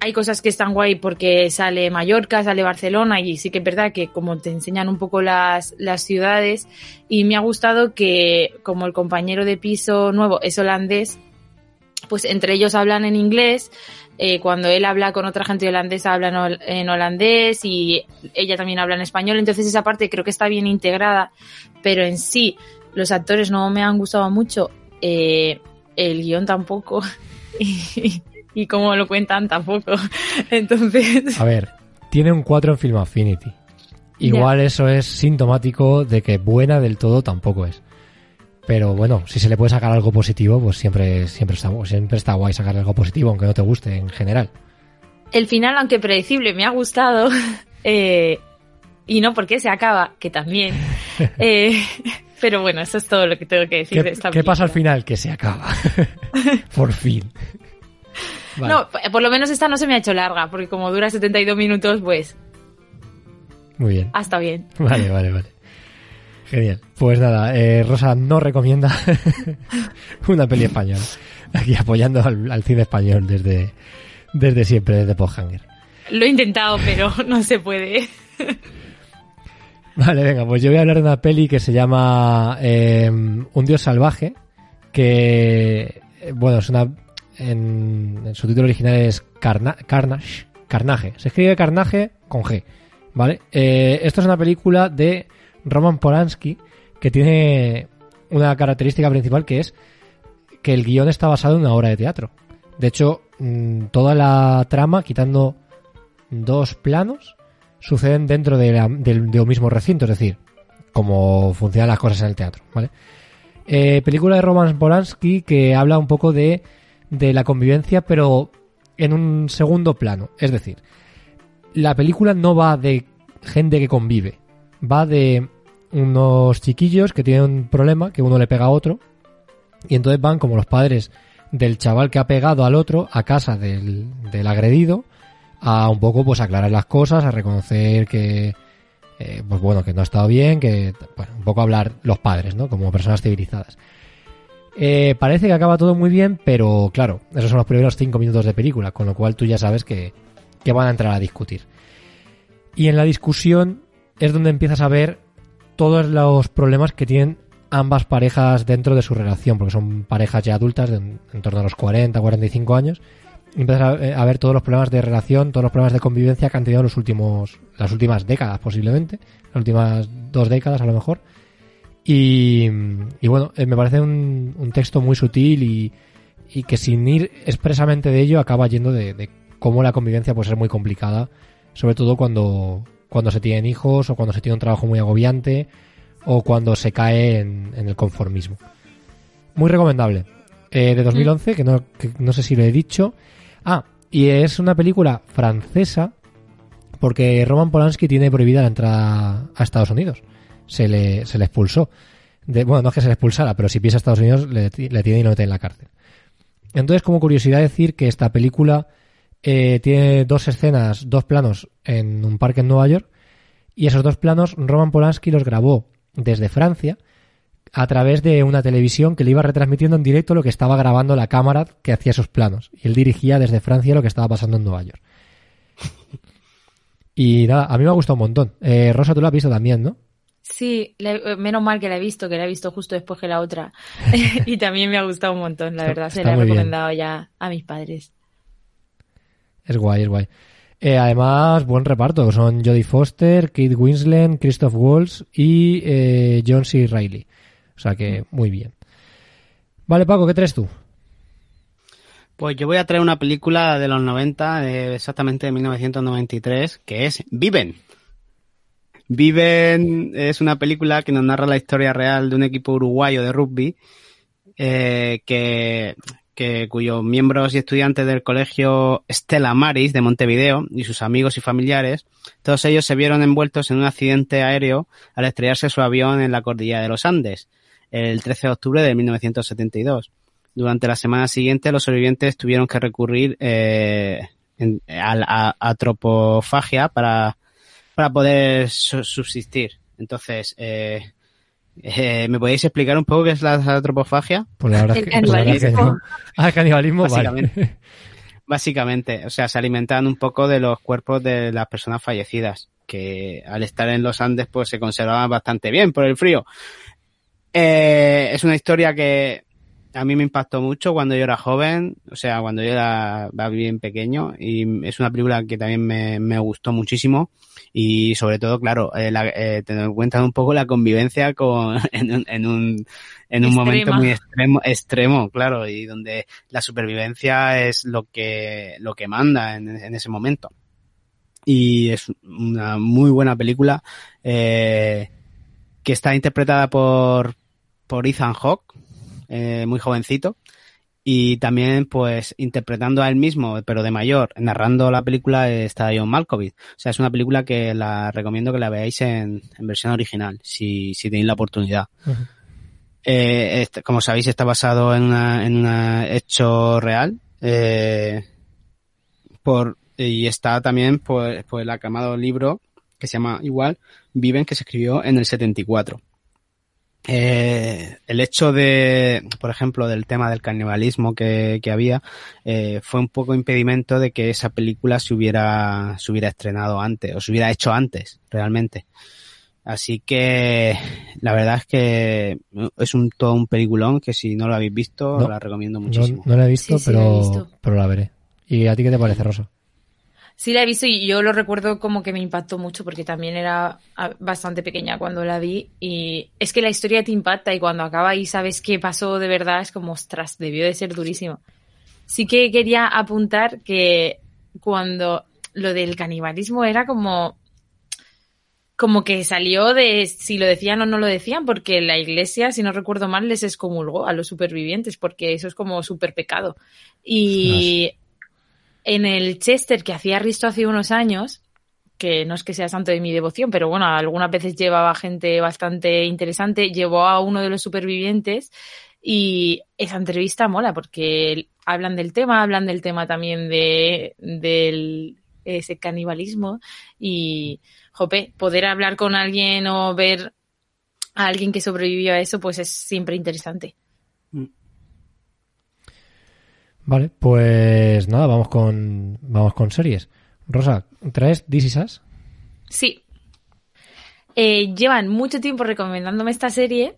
hay cosas que están guay porque sale Mallorca, sale Barcelona y sí que es verdad que como te enseñan un poco las, las ciudades y me ha gustado que como el compañero de piso nuevo es holandés, pues entre ellos hablan en inglés, eh, cuando él habla con otra gente holandesa hablan en holandés y ella también habla en español, entonces esa parte creo que está bien integrada, pero en sí los actores no me han gustado mucho, eh, el guion tampoco y como lo cuentan tampoco, entonces...
A ver, tiene un 4 en Film Affinity. Igual eso es sintomático de que buena del todo tampoco es. Pero bueno, si se le puede sacar algo positivo, pues siempre, siempre, está, siempre está guay sacar algo positivo, aunque no te guste en general.
El final, aunque predecible, me ha gustado. eh, y no porque se acaba, que también. Eh, pero bueno, eso es todo lo que tengo que decir
¿Qué,
de esta
qué pasa al final? Que se acaba. Por fin. Vale.
No, por lo menos esta no se me ha hecho larga, porque como dura 72 minutos, pues
Muy bien.
hasta bien.
Vale, vale, vale. Genial. Pues nada, eh, Rosa no recomienda una peli española. Aquí apoyando al, al cine español desde, desde siempre, desde Posthanger.
Lo he intentado, pero no se puede.
Vale, venga, pues yo voy a hablar de una peli que se llama eh, Un Dios Salvaje, que, eh, bueno, es una, en, su título original es Carna- Carnage, Carnage. Se escribe Carnage con G, ¿vale? Eh, esto es una película de Roman Polanski que tiene una característica principal que es que el guion está basado en una obra de teatro. De hecho, mm, toda la trama, quitando dos planos, suceden dentro de, un mismo recinto, es decir, como funcionan las cosas en el teatro, ¿vale? Eh, película de Roman Polanski que habla un poco de, de la convivencia, pero en un segundo plano. Es decir, la película no va de gente que convive, va de unos chiquillos que tienen un problema, que uno le pega a otro, y entonces van como los padres del chaval que ha pegado al otro a casa del, del agredido a un poco pues aclarar las cosas, a reconocer que eh, pues bueno, que no ha estado bien, que bueno, un poco hablar los padres, ¿no? Como personas civilizadas. Eh, parece que acaba todo muy bien, pero claro, esos son los primeros cinco minutos de película, con lo cual tú ya sabes que, que van a entrar a discutir. Y en la discusión es donde empiezas a ver todos los problemas que tienen ambas parejas dentro de su relación, porque son parejas ya adultas de en, torno a los 40, 45 años. Y empiezas a, eh, a ver todos los problemas de relación, todos los problemas de convivencia que han tenido los últimos, las últimas décadas posiblemente, las últimas dos décadas a lo mejor. Y, y bueno, eh, me parece un, un texto muy sutil y, y que sin ir expresamente de ello acaba yendo de, de cómo la convivencia puede ser muy complicada, sobre todo cuando, cuando se tienen hijos o cuando se tiene un trabajo muy agobiante o cuando se cae en, en el conformismo. Muy recomendable. Eh, de 2011, que no, que no sé si lo he dicho. Ah, y es una película francesa porque Roman Polanski tiene prohibida la entrada a Estados Unidos. Se le, se le expulsó. De, bueno, no es que se le expulsara, pero si pisa a Estados Unidos le, tiene y lo mete en la cárcel. Entonces, como curiosidad decir que esta película eh, tiene dos escenas, dos planos en un parque en Nueva York y esos dos planos Roman Polanski los grabó desde Francia a través de una televisión que le iba retransmitiendo en directo lo que estaba grabando la cámara que hacía esos planos. Y él dirigía desde Francia lo que estaba pasando en Nueva York. Y nada, a mí me ha gustado un montón. Eh, Rosa, tú lo has visto también, ¿no?
Sí, la- menos mal que la he visto, que la he visto justo después que la otra. y también me ha gustado un montón, la
Está-
verdad. Se la he
bien.
recomendado ya a mis padres.
Es guay, es guay. Eh, además, buen reparto. Son Jodie Foster, Kate Winslet, Christoph Waltz y eh, John C. Reilly. O sea que, muy bien. Vale, Paco, ¿qué traes tú?
Pues yo voy a traer una película de los 90, de- exactamente de 1993, que es Viven. Viven es una película que nos narra la historia real de un equipo uruguayo de rugby eh, que, que cuyos miembros y estudiantes del colegio Stella Maris de Montevideo y sus amigos y familiares, todos ellos se vieron envueltos en un accidente aéreo al estrellarse su avión en la cordillera de los Andes el 13 de octubre de 1972. Durante la semana siguiente, los sobrevivientes tuvieron que recurrir eh, a, a- a tropofagia para, para poder su- subsistir. Entonces, eh, eh, ¿me podéis explicar un poco qué es la antropofagia?
Pues la verdad
El
es que, pues la verdad que
canibalismo.
no. Ah, canibalismo, vale.
Básicamente. Básicamente, o sea, se alimentan un poco de los cuerpos de las personas fallecidas, que al estar en los Andes, pues se conservaban bastante bien por el frío. Eh, es una historia que a mí me impactó mucho cuando yo era joven, o sea, cuando yo era, bien pequeño, y es una película que también me, me gustó muchísimo, y sobre todo, claro, eh, la- eh, tener en cuenta un poco la convivencia con, en un, en un, en un momento muy extremo, extremo, claro, y donde la supervivencia es lo que, lo que manda en, en ese momento. Y es una muy buena película, eh, que está interpretada por, por Ethan Hawke, eh, muy jovencito, y también pues interpretando a él mismo, pero de mayor, narrando la película está John Malkovich. O sea, es una película que la recomiendo que la veáis en, en versión original, si, si tenéis la oportunidad. Eh, este- como sabéis, está basado en una, en un hecho real. Eh, por, y está también pues, pues el aclamado libro que se llama igual Viven, que se escribió en el 74. Eh, el hecho de, por ejemplo, del tema del canibalismo que, que había, eh, fue un poco impedimento de que esa película se hubiera, se hubiera estrenado antes, o se hubiera hecho antes, realmente. Así que la verdad es que es un todo un peliculón que si no lo habéis visto,
No.
la recomiendo
No,
muchísimo.
no la he visto,
Sí, sí, la he
pero,
visto.
pero la veré. ¿Y a ti qué te parece, Rosa?
Sí la he visto y yo lo recuerdo como que me impactó mucho porque también era ah, bastante pequeña cuando la vi y es que la historia te impacta y cuando acaba y sabes qué pasó de verdad es como, ostras, debió de ser durísimo. Sí que quería apuntar que cuando lo del canibalismo era como como que salió de si lo decían o no lo decían, porque la iglesia, si no recuerdo mal, les excomulgó a los supervivientes, porque eso es como súper pecado. Y en el Chester que hacía Risto hace unos años, que no es que sea santo de mi devoción, pero bueno, algunas veces llevaba gente bastante interesante, llevó a uno de los supervivientes y esa entrevista mola porque hablan del tema, hablan del tema también de del ese canibalismo y jope, poder hablar con alguien o ver a alguien que sobrevivió a eso, pues es siempre interesante.
Vale, pues nada, vamos con, vamos con series. Rosa, ¿traes This Is Us?
Sí. Eh, llevan mucho tiempo recomendándome esta serie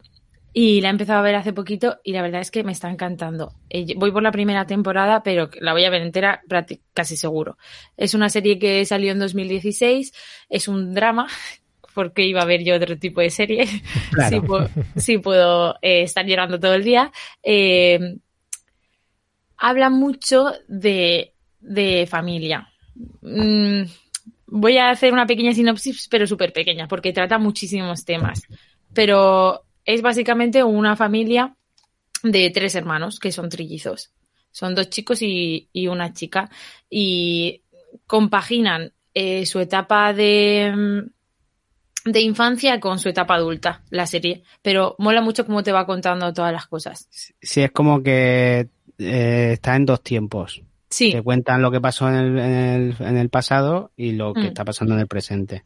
y la he empezado a ver hace poquito y la verdad es que me está encantando. Eh, voy por la primera temporada, pero la voy a ver entera casi seguro. Es una serie que salió en 2016, es un drama, porque iba a ver yo otro tipo de serie.
Claro.
Sí, puedo, sí puedo eh, estar llorando todo el día. Eh, habla mucho de, de familia. Mm, voy a hacer una pequeña sinopsis, pero súper pequeña, porque trata muchísimos temas. Pero es básicamente una familia de tres hermanos que son trillizos. Son dos chicos y, y una chica. Y compaginan eh, su etapa de, mm, de infancia con su etapa adulta, la serie. Pero mola mucho cómo te va contando todas las cosas.
Sí, es como que eh, está en dos tiempos.
Sí,
Te cuentan lo que pasó en el, en el, en el pasado y lo que
Mm.
está pasando en el presente.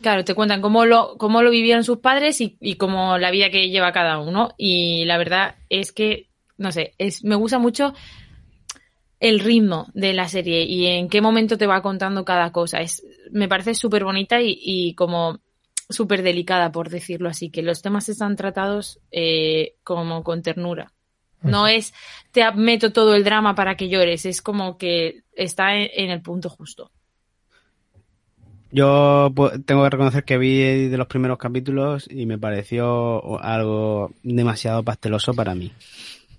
Claro, te cuentan cómo lo, cómo lo vivieron sus padres y, y cómo la vida que lleva cada uno. Y la verdad es que, no sé, es, me gusta mucho el ritmo de la serie y en qué momento te va contando cada cosa. Es, me parece súper bonita y, y como súper delicada, por decirlo así, que los temas están tratados eh, como con ternura. No es te meto todo el drama para que llores, es como que está en, en el punto justo.
Yo pu- tengo que reconocer que vi de los primeros capítulos y me pareció algo demasiado pasteloso para mí.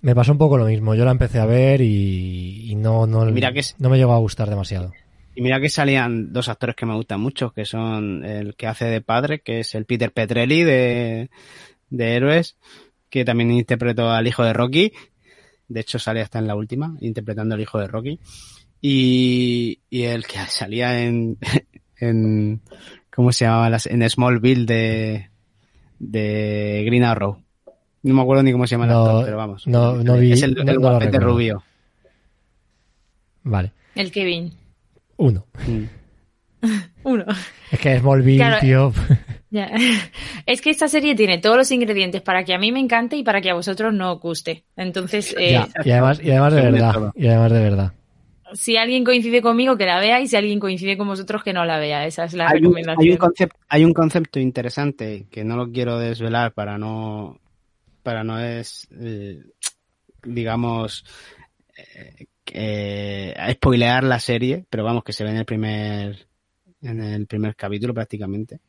Me pasó un poco lo mismo. Yo la empecé a ver y, y no, no,
Mira que es-
no me llegó a gustar demasiado.
Y mira que salían dos actores que me gustan mucho, que son el que hace de padre, que es el Peter Petrelli de, de Héroes, que también interpretó al hijo de Rocky. De hecho, sale hasta en la última, interpretando al hijo de Rocky. Y, y el que salía en, en ¿cómo se llamaba? En Smallville de, de Green Arrow. No me acuerdo ni cómo se llama el actor, pero vamos.
no- no vi-
es el,
no-
el
no lo
guapete rubio.
Vale.
El Kevin.
Uno.
Mm.
Uno.
Es que Smallville,
Claro,
tío.
Ya. Es que esta serie tiene todos los ingredientes para que a mí me encante y para que a vosotros no os guste. Entonces, eh,
Ya, Y además, y además de verdad. Y además de verdad.
si alguien coincide conmigo, que la vea y si alguien coincide con vosotros, que no la vea. Esa es la
hay un,
recomendación.
hay un concepto hay un concepto interesante que no lo quiero desvelar para no para no es eh, digamos eh, eh, spoilear la serie pero vamos que se ve en el primer en el primer capítulo prácticamente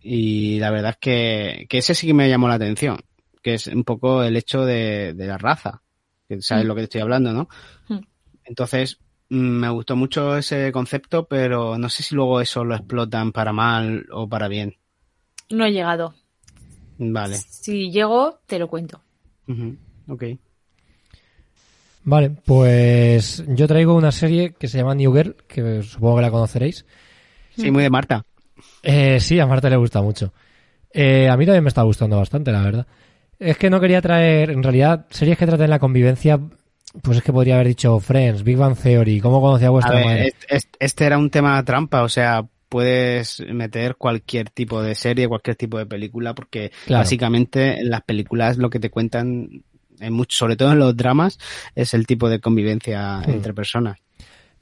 Y la verdad es que, que ese sí que me llamó la atención que es un poco el hecho de, de la raza que sabes
Mm.
lo que te estoy hablando no
Mm.
entonces mm, me gustó mucho ese concepto pero no sé si luego eso lo explotan para mal o para bien
No he llegado.
vale
Si llego, te lo cuento.
Ujú, ok
Vale, pues yo traigo una serie que se llama New Girl, que supongo que la conoceréis.
sí muy de Marta
Eh, sí, a Marta le gusta mucho. Eh, a mí también me está gustando bastante, la verdad. Es que no quería traer, en realidad, series que traten la convivencia pues es que podría haber dicho Friends, Big Bang Theory, ¿cómo conocía vuestra
A ver,
madre?
est- est- este era un tema trampa, o sea, puedes meter cualquier tipo de serie, cualquier tipo de película, porque
Claro.
básicamente en las películas lo que te cuentan, en mucho, sobre todo en los dramas, es el tipo de convivencia
Hmm.
entre personas.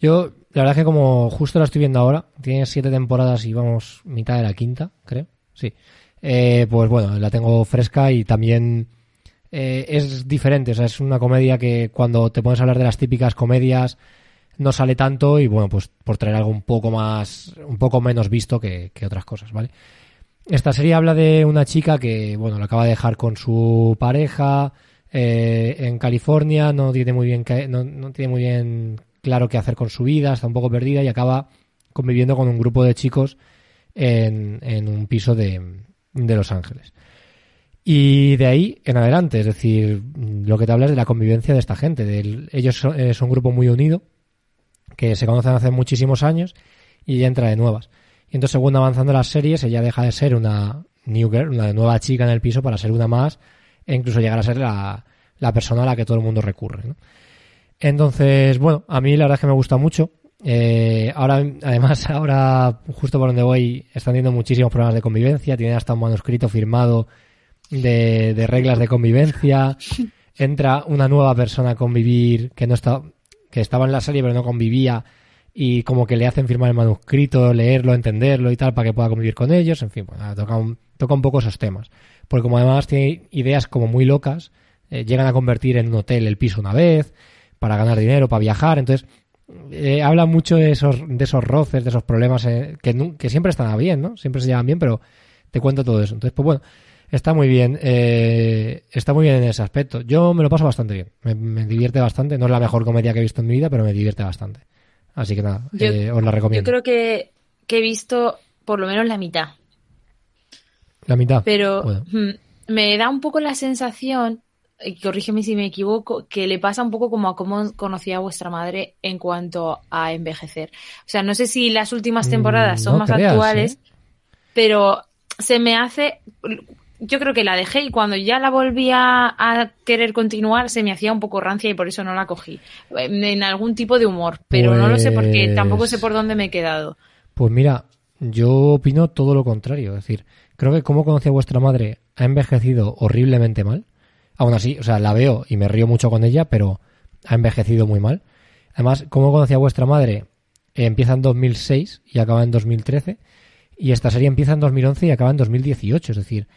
Yo, la verdad es que como justo la estoy viendo ahora, tiene siete temporadas y vamos mitad de la quinta, creo. Sí. Eh, pues bueno, la tengo fresca y también eh, es diferente. O sea, es una comedia que cuando te pones a hablar de las típicas comedias no sale tanto y bueno, pues por traer algo un poco más, un poco menos visto que, que otras cosas, ¿vale? Esta serie habla de una chica que, bueno, la acaba de dejar con su pareja eh, en California, no tiene muy bien no, no tiene muy bien claro qué hacer con su vida, está un poco perdida y acaba conviviendo con un grupo de chicos en, en un piso de, de Los Ángeles. Y de ahí en adelante, es decir, lo que te habla es de la convivencia de esta gente. del- ellos son, eh, son un grupo muy unido, que se conocen hace muchísimos años y ella entra de nuevas. Y entonces, según avanzando las series, ella deja de ser una new girl, una nueva chica en el piso, para ser una más e incluso llegar a ser la, la persona a la que todo el mundo recurre. ¿no? Entonces, bueno, a mí la verdad es que me gusta mucho. Eh, ahora, además, ahora, justo por donde voy, están teniendo muchísimos problemas de convivencia. Tienen hasta un manuscrito firmado de, de reglas de convivencia. Entra una nueva persona a convivir que no está, que estaba en la serie pero no convivía y como que le hacen firmar el manuscrito, leerlo, entenderlo y tal para que pueda convivir con ellos. En fin, bueno, toca un, toca un poco esos temas. Porque como además tiene ideas como muy locas, eh, llegan a convertir en un hotel el piso una vez para ganar dinero, para viajar. Entonces, eh, habla mucho de esos, de esos roces, de esos problemas eh, que, que siempre están bien, ¿no? Siempre se llevan bien, pero te cuento todo eso. Entonces, pues bueno, está muy bien, eh, está muy bien en ese aspecto. Yo me lo paso bastante bien, me, me divierte bastante. No es la mejor comedia que he visto en mi vida, pero me divierte bastante. Así que nada,
Yo-
eh, os la
Yo
recomiendo.
creo que, que he visto por lo menos la mitad.
La mitad.
Pero
Bueno.
mm, me da un poco la sensación, corrígeme si me equivoco, que le pasa un poco como a cómo conocía a vuestra madre en cuanto a envejecer. O sea, no sé si las últimas
Mm,
temporadas son
no
más
creas,
actuales,
¿eh?
pero se me hace... Yo creo que la dejé y cuando ya la volví a, a querer continuar se me hacía un poco rancia y por eso no la cogí. En, algún tipo de humor, pero no lo sé porque
Pues-
tampoco sé por dónde me he quedado.
Pues mira, yo opino todo lo contrario. Es decir, creo que como conocí a vuestra madre ha envejecido horriblemente mal. Aún así, o sea, la veo y me río mucho con ella, pero ha envejecido muy mal. Además, como conocí a vuestra madre eh, empieza en 2006 y acaba en 2013. Y esta serie empieza en 2011 y acaba en 2018. Es decir,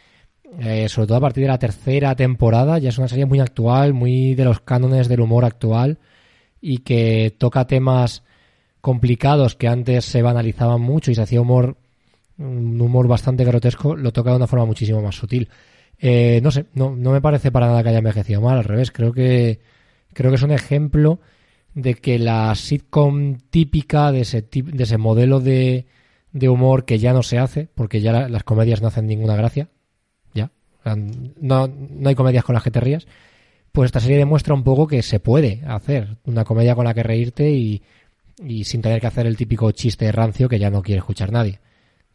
eh, sobre todo a partir de la tercera temporada, ya es una serie muy actual, muy de los cánones del humor actual y que toca temas complicados que antes se banalizaban mucho y se hacía humor, un humor bastante grotesco, lo toca de una forma muchísimo más sutil. Eh, no sé, no, no me parece para nada que haya envejecido mal, al revés, creo que, creo que es un ejemplo de que la sitcom típica de ese, de ese modelo de, de humor que ya no se hace, porque ya la- las comedias no hacen ninguna gracia, ya, no, no hay comedias con las que te rías, pues esta serie demuestra un poco que se puede hacer una comedia con la que reírte y, y sin tener que hacer el típico chiste rancio que ya no quiere escuchar nadie.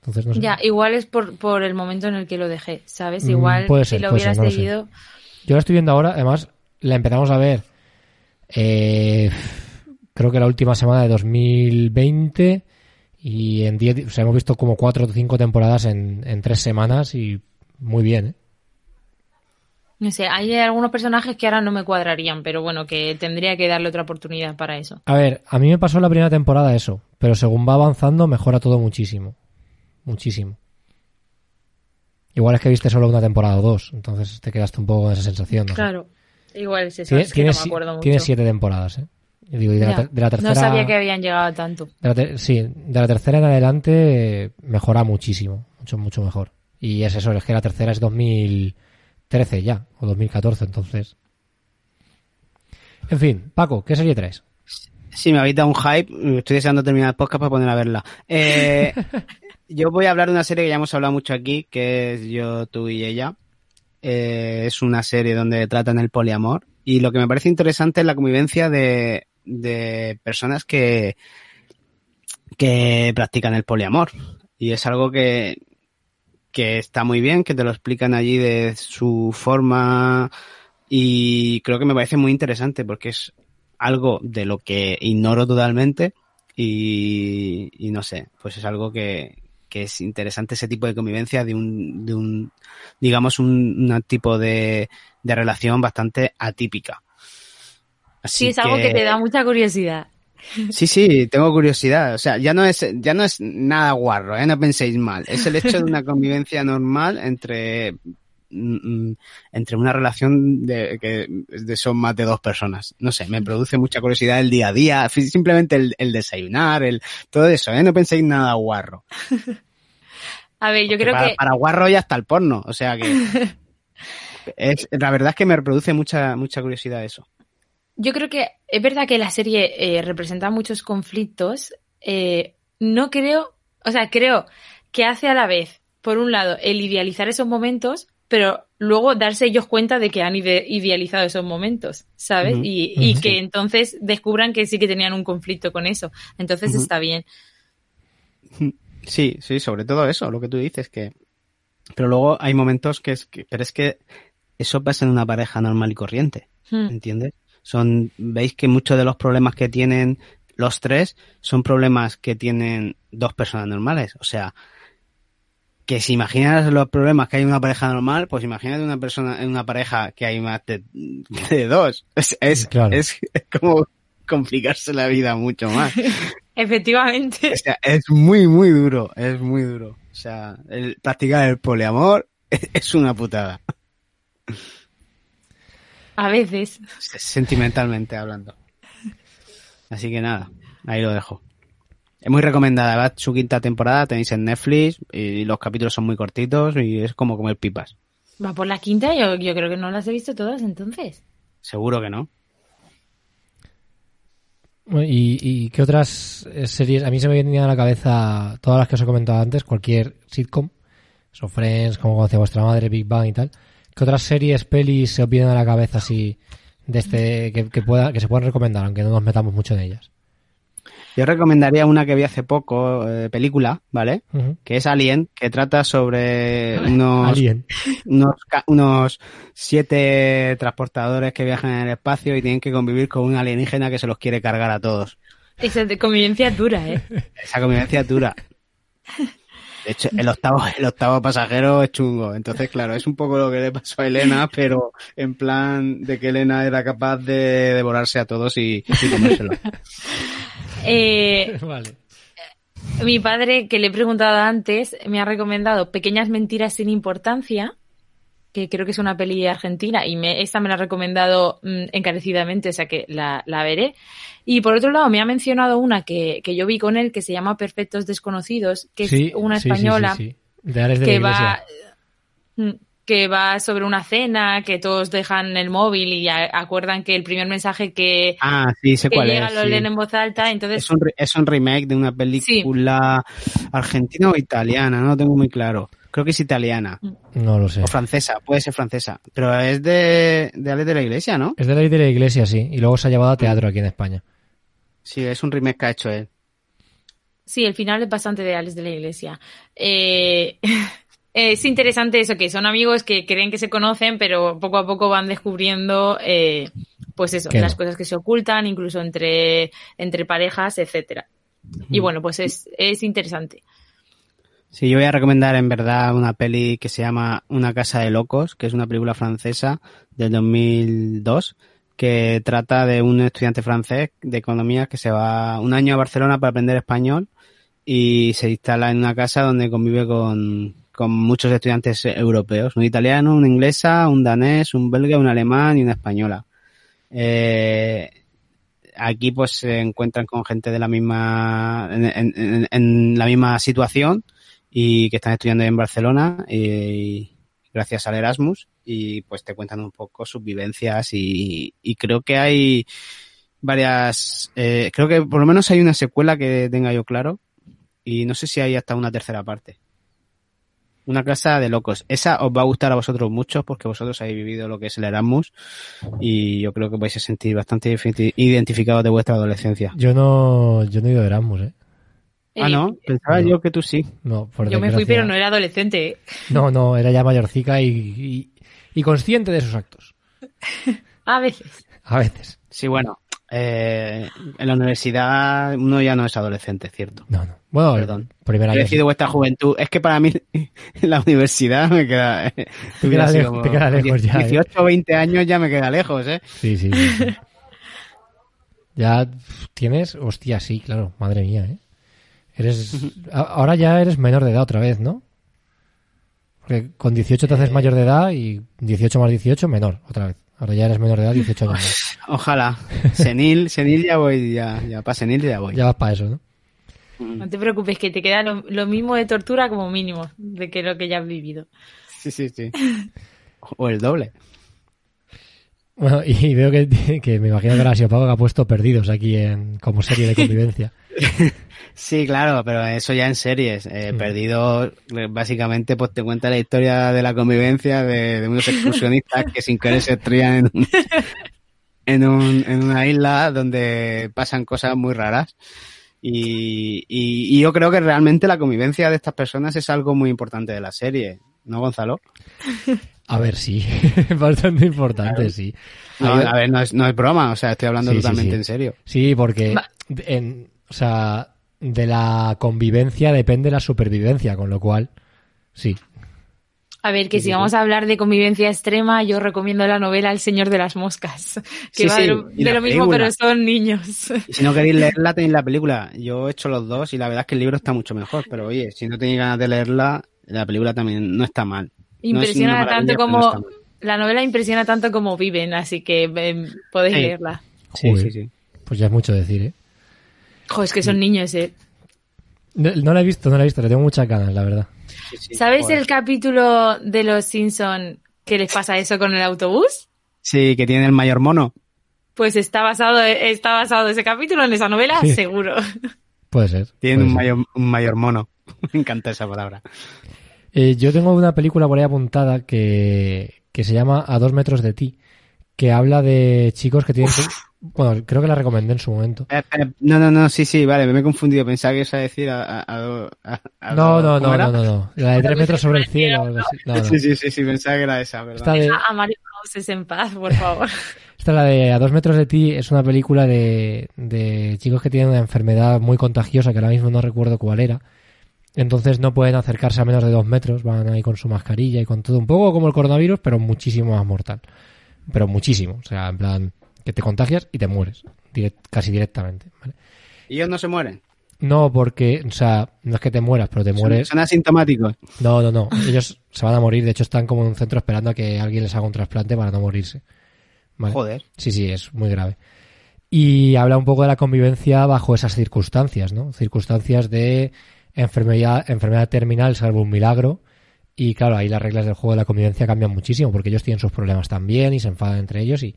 Entonces, no sé.
Ya, igual es por, por el momento en el que lo dejé, ¿sabes?
Mm,
Igual si lo
puede
hubiera
ser, no lo sé.
seguido...
Yo la estoy viendo ahora, además la empezamos a ver eh, creo que la última semana de 2020 y en 10, o sea, hemos visto como cuatro o cinco temporadas en, en tres semanas y muy bien, ¿eh?
No sé, hay algunos personajes que ahora no me cuadrarían, pero bueno, que tendría que darle otra oportunidad para eso.
A ver, a mí me pasó la primera temporada eso, pero según va avanzando mejora todo muchísimo. Muchísimo. Igual es que viste solo una temporada o dos, entonces te quedaste un poco con esa sensación. No.
Claro, igual es eso,
Tiene,
es que
tiene
no
si-
me acuerdo mucho.
tiene siete temporadas, ¿eh? Yo digo, y de, la,
Ya,
ter- de la tercera...
No sabía que habían llegado tanto.
de la ter- sí, de la tercera en adelante eh, mejora muchísimo, mucho, mucho mejor. Y es eso, es que la tercera es 2013 ya, o 2014, entonces... En fin, Paco, ¿qué serie traes?
Sí, me habéis dado un hype. Estoy deseando terminar el podcast para poner a verla. Eh, yo voy a hablar de una serie que ya hemos hablado mucho aquí, que es Yo, tú y ella. Eh, es una serie donde tratan el poliamor. Y lo que me parece interesante es la convivencia de, de personas que, que practican el poliamor. Y es algo que, que está muy bien, que te lo explican allí de su forma. Y creo que me parece muy interesante porque es algo de lo que ignoro totalmente y, y no sé, pues es algo que, que es interesante ese tipo de convivencia de un, de un digamos, un, un tipo de, de relación bastante atípica. Así
Sí, es algo que te da mucha curiosidad.
Sí, sí, tengo curiosidad. O sea, ya no es, ya no es nada guarro, ¿eh? No penséis mal. Es el hecho de una convivencia normal entre, entre una relación de que de- son más de dos personas. No sé, me produce mucha curiosidad el día a día, simplemente el, el desayunar, el, todo eso, ¿eh? No penséis nada guarro.
A ver, yo creo
para,
que
para guarro ya está el porno, o sea que, es, la verdad es que me produce mucha, mucha curiosidad eso.
Yo creo que es verdad que la serie eh, representa muchos conflictos. eh, no creo, o sea, creo que hace a la vez, por un lado, el idealizar esos momentos, pero luego darse ellos cuenta de que han ide- idealizado esos momentos, ¿sabes? Y y que entonces descubran que sí que tenían un conflicto con eso. Entonces está bien.
Sí, sí, sobre todo eso, lo que tú dices, que... Pero luego hay momentos que es que... Pero es que eso pasa en una pareja normal y corriente,
Hmm.
¿entiendes? Son, veis que muchos de los problemas que tienen los tres son problemas que tienen dos personas normales. O sea, que si imaginas los problemas que hay en una pareja normal, pues imagínate una persona, en una pareja que hay más de, de dos. Es, es,
Claro.
es, como complicarse la vida mucho más.
Efectivamente.
O sea, es muy, muy duro, es muy duro. O sea, el practicar el poliamor es, es una putada,
A veces.
sentimentalmente hablando. Así que nada, ahí lo dejo. Es muy recomendada, va su quinta temporada, tenéis en Netflix y los capítulos son muy cortitos y es como comer pipas.
Va por la quinta, yo, yo creo que no las he visto todas entonces.
Seguro que no.
¿Y, y qué otras eh, series? A mí se me venían a la cabeza todas las que os he comentado antes, cualquier sitcom, so Friends, como conoce vuestra madre, Big Bang y tal. ¿Qué otras series, pelis se os vienen a la cabeza así de este que, que pueda que se puedan recomendar, aunque no nos metamos mucho en ellas?
Yo recomendaría una que vi hace poco, eh, película, ¿vale? Que es Alien, que trata sobre unos
Alien.
unos, siete transportadores que viajan en el espacio y tienen que convivir con un alienígena que se los quiere cargar a todos.
Esa convivencia dura, ¿eh?
Esa convivencia es dura. De hecho, el octavo, el octavo pasajero es chungo. Entonces, claro, es un poco lo que le pasó a Elena, pero en plan de que Elena era capaz de devorarse a todos y, y comérselo.
Eh,
Vale.
Mi padre, que le he preguntado antes, me ha recomendado Pequeñas Mentiras sin Importancia, que creo que es una peli argentina, y me, esta me la ha recomendado mm, encarecidamente, o sea que la, la veré. Y por otro lado, me ha mencionado una que, que yo vi con él, que se llama Perfectos Desconocidos, que
Sí,
es una española
sí, sí. De Ares de la
que va mm, que va sobre una cena, que todos dejan el móvil y a- acuerdan que el primer mensaje que,
Ah, sí, sé
que
cuál
llega
es.
lo
sí.
leen en voz alta, entonces
Es un, re- es un remake de una película argentina o italiana, no lo tengo muy claro. Creo que es italiana.
No lo sé.
O francesa, puede ser francesa. Pero es de, de Alex de la Iglesia, ¿no?
Es de la Ley de la Iglesia, sí. Y luego se ha llevado a teatro aquí en España.
Sí, es un remake que ha hecho él.
Sí, el final es bastante de Alex de la Iglesia. Eh, es interesante eso, que son amigos que creen que se conocen, pero poco a poco van descubriendo, eh, pues eso, las cosas que se ocultan, incluso entre, entre parejas, etcétera. Y bueno, pues es, es interesante.
Sí, yo voy a recomendar en verdad una peli que se llama Una casa de locos, que es una película francesa del 2002 que trata de un estudiante francés de economía que se va un año a Barcelona para aprender español y se instala en una casa donde convive con, con muchos estudiantes europeos, un italiano, una inglesa, un danés, un belga, un alemán y una española. Eh, aquí pues se encuentran con gente de la misma en, la misma situación y que están estudiando en Barcelona y gracias al Erasmus y pues te cuentan un poco sus vivencias y, y creo que hay varias eh, creo que por lo menos hay una secuela que tenga yo claro y no sé si hay hasta una tercera parte una casa de locos esa os va a gustar a vosotros mucho porque vosotros habéis vivido lo que es el Erasmus y yo creo que vais a sentir bastante identi- identificados de vuestra adolescencia
Yo no, yo no he ido de Erasmus, ¿eh?
ah
Eh,
no pensaba
no.
yo que tú sí
No, por
Yo me fui, pero no era adolescente. ¿eh?
No, no, era ya mayorcica y, y, y consciente de sus actos.
A veces.
A veces.
Sí, bueno, Eh, en la universidad uno ya no es adolescente, ¿cierto?
No, no. Bueno,
Perdón.
primer
He elegido vuestra juventud. Es que para mí la universidad me queda...
Te queda
sido
lejos- te queda lejos ya, ¿eh?
18 o 20 años ya me queda lejos, ¿eh?
Sí, sí. sí, sí. ya tienes, hostia, sí, claro, madre mía, ¿eh? Eres, ahora ya eres menor de edad otra vez, ¿no? Porque con 18 te haces mayor de edad y 18 más 18 menor otra vez. Ahora ya eres menor de edad, 18 años.
Ojalá. Senil, senil ya voy, ya, ya para senil ya voy.
Ya vas para eso, ¿no?
No te preocupes, que te queda lo, lo mismo de tortura como mínimo de que lo que ya has vivido.
Sí, sí, sí. O el doble.
Bueno, y veo que, que me imagino que ahora Pablo que ha puesto Perdidos aquí en, como serie de convivencia.
Sí, claro, pero eso ya en series. Eh,
Mm.
Perdido, eh, básicamente, pues te cuenta la historia de la convivencia de, de unos excursionistas que sin querer se en, un- en, un- en una isla donde pasan cosas muy raras. Y, y- y yo creo que realmente la convivencia de estas personas es algo muy importante de la serie, ¿no, Gonzalo?
A ver, sí, bastante importante, sí.
No,
Hay-
a ver, no es, no es broma, o sea, estoy hablando
Sí,
totalmente
sí.
en serio.
Sí, porque en, o sea, de la convivencia depende la supervivencia, con lo cual, sí.
A ver, que si vamos a hablar de convivencia extrema, yo recomiendo la novela El Señor de las Moscas, que
Sí,
va
sí,
de lo, de lo mismo, pero son niños.
Y si no queréis leerla, tenéis la película. Yo he hecho los dos y la verdad es que el libro está mucho mejor. Pero oye, si no tenéis ganas de leerla, la película también no está mal.
Impresiona tanto como... La novela impresiona tanto como viven, así que em, podéis
Sí.
leerla.
Sí,
Joder.
sí, sí.
Pues ya es mucho decir, ¿eh?
Jo, es que son niños, eh.
No, no la he visto, no la he visto, le tengo muchas ganas, la verdad.
sí, sí.
¿Sabéis
Joder.
el capítulo de los Simpson que les pasa eso con el autobús?
Sí, que tiene el mayor mono.
Pues está basado, está basado ese capítulo en esa novela,
Sí.
seguro.
Puede ser.
Tiene
puede
un
ser.
mayor, un mayor mono. Me encanta esa palabra.
Eh, yo tengo una película por ahí apuntada que, que se llama A dos metros de ti, que habla de chicos que tienen... Bueno, creo que la recomendé en su momento.
Eh, eh, no, no, no, sí, sí, vale, me he confundido. Pensaba que ibas a decir a... a, a- a- a-
No, no,
¿cómo
no, no, no, no. La de tres metros sobre el cielo. No, no.
Sí, sí, sí, sí, pensaba que era esa, ¿verdad?
Esta de,
A Mario Houses en paz, por favor.
Esta, la de A dos metros de ti, es una película de, de chicos que tienen una enfermedad muy contagiosa, que ahora mismo no recuerdo cuál era. Entonces no pueden acercarse a menos de dos metros, van ahí con su mascarilla y con todo, un poco como el coronavirus, pero muchísimo más mortal. Pero muchísimo, o sea, en plan, que te contagias y te mueres, direct- casi directamente. ¿vale?
¿Y ellos no se mueren?
No, porque, o sea, no es que te mueras, pero te
Son,
mueres.
son asintomáticos.
No, no, no. Ellos se van a morir. De hecho, están como en un centro esperando a que alguien les haga un trasplante para no morirse. ¿Vale?
Joder.
Sí, sí, es muy grave. Y habla un poco de la convivencia bajo esas circunstancias, ¿no? Circunstancias de enfermedad, enfermedad terminal, salvo un milagro. Y claro, ahí las reglas del juego de la convivencia cambian muchísimo porque ellos tienen sus problemas también y se enfadan entre ellos y,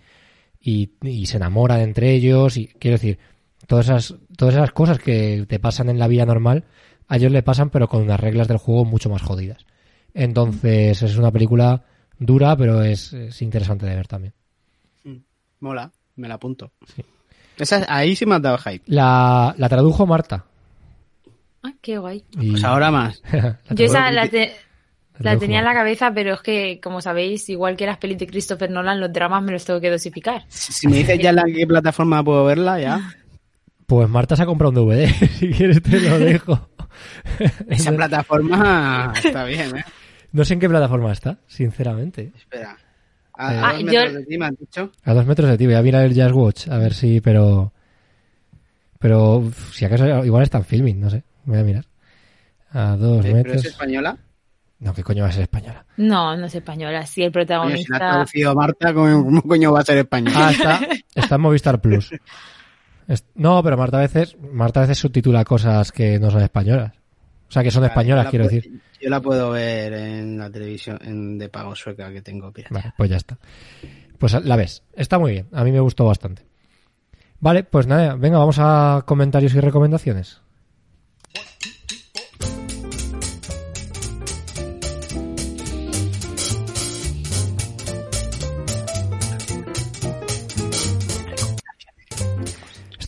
y, y se enamoran entre ellos. Y quiero decir, todas esas, todas esas cosas que te pasan en la vida normal, a ellos le pasan, pero con unas reglas del juego mucho más jodidas. Entonces, es una película dura, pero es, es interesante de ver también.
Mola, me la apunto.
Sí.
Esa, ahí sí me has dado hype.
La, la tradujo Marta.
Ah, qué guay.
Y-
Pues ahora más.
La
Yo esa la, te- la
tradujo
tenía en la cabeza, pero es que, como sabéis, igual que las pelis de Christopher Nolan, los dramas me los tengo que dosificar.
Si si me dices ya en la qué plataforma puedo verla, ya.
Pues Marta se ha comprado un DVD. si quieres te lo dejo.
Esa plataforma está bien, ¿eh?
No sé en qué plataforma está, sinceramente.
Espera.
Eh.
A,
Ah,
dos
yo-
metros de ti me has dicho.
A dos metros de ti, voy a mirar el Jazz Watch, a ver si, pero... Pero, si acaso, igual está en filming, no sé. Voy a mirar. A dos
¿Pero
metros...
es española?
No, ¿qué coño va a ser española?
No, no es española. Sí, el
Coño, si la ha
protagonista.
traducido Marta, ¿cómo, cómo coño va a ser española?
Ah, está, está en Movistar Plus. No, pero Marta a veces, Marta a veces subtitula cosas que no son españolas. O sea, que son españolas,
yo la
quiero
puedo-
decir.
Yo la puedo ver en la televisión en, de pago sueca que tengo. pirata.
Vale, pues ya está. Pues la ves. Está muy bien. A mí me gustó bastante. Vale, pues nada, venga, vamos a comentarios y recomendaciones.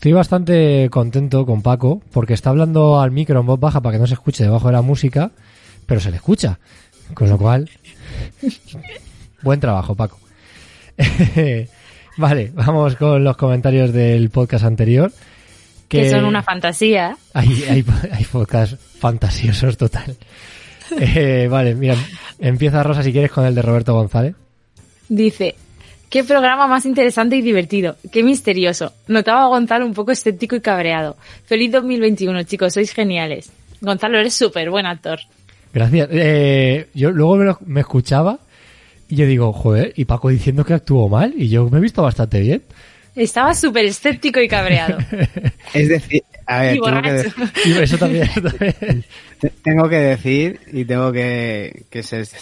Estoy bastante contento con Paco porque está hablando al micro en voz baja para que no se escuche debajo de la música, pero se le escucha. Con lo cual, buen trabajo, Paco. Vale, vamos con los comentarios del podcast anterior.
Que, son una fantasía.
Hay, hay, hay podcasts fantasiosos total. Eh, vale, mira, empieza Rosa si quieres con el de Roberto González.
Dice, qué programa más interesante y divertido, qué misterioso. Notaba a Gonzalo un poco escéptico y cabreado. Feliz 2021, chicos, sois geniales. Gonzalo, eres súper buen actor.
Gracias. Eh, yo luego me, lo- me escuchaba y yo digo, joder, y Paco diciendo que actuó mal y yo me he visto bastante bien.
Estaba súper escéptico y cabreado.
Es decir, a ver,
y
tengo que,
borracho.
de-
Y eso también. eso también.
te- tengo que decir y tengo que,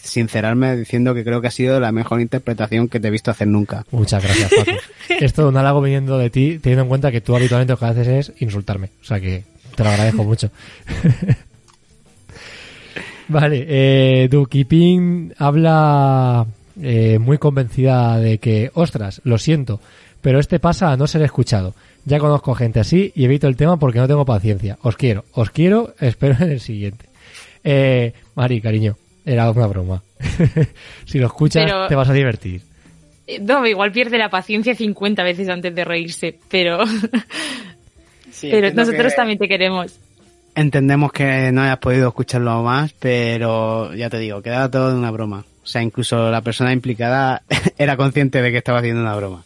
sincerarme diciendo que creo que ha sido la mejor interpretación que te he visto hacer nunca.
Muchas gracias, Paco. Es todo un halago viniendo de ti, teniendo en cuenta que tú habitualmente lo que haces es insultarme. O sea que te lo agradezco mucho. vale, eh, Du Keeping habla eh, muy convencida de que, ostras, lo siento, pero este pasa a no ser escuchado. Ya conozco gente así y evito el tema porque no tengo paciencia. Os quiero, os quiero, espero en el siguiente. Eh, Mari, cariño, era una broma. si lo escuchas,
Pero-
te vas a divertir.
Eh, No, igual pierde la paciencia 50 veces antes de reírse, pero, nosotros
que-
también te queremos.
Entendemos que no hayas podido escucharlo más, pero ya te digo, quedaba todo en una broma. O sea, incluso la persona implicada era consciente de que estaba haciendo una broma.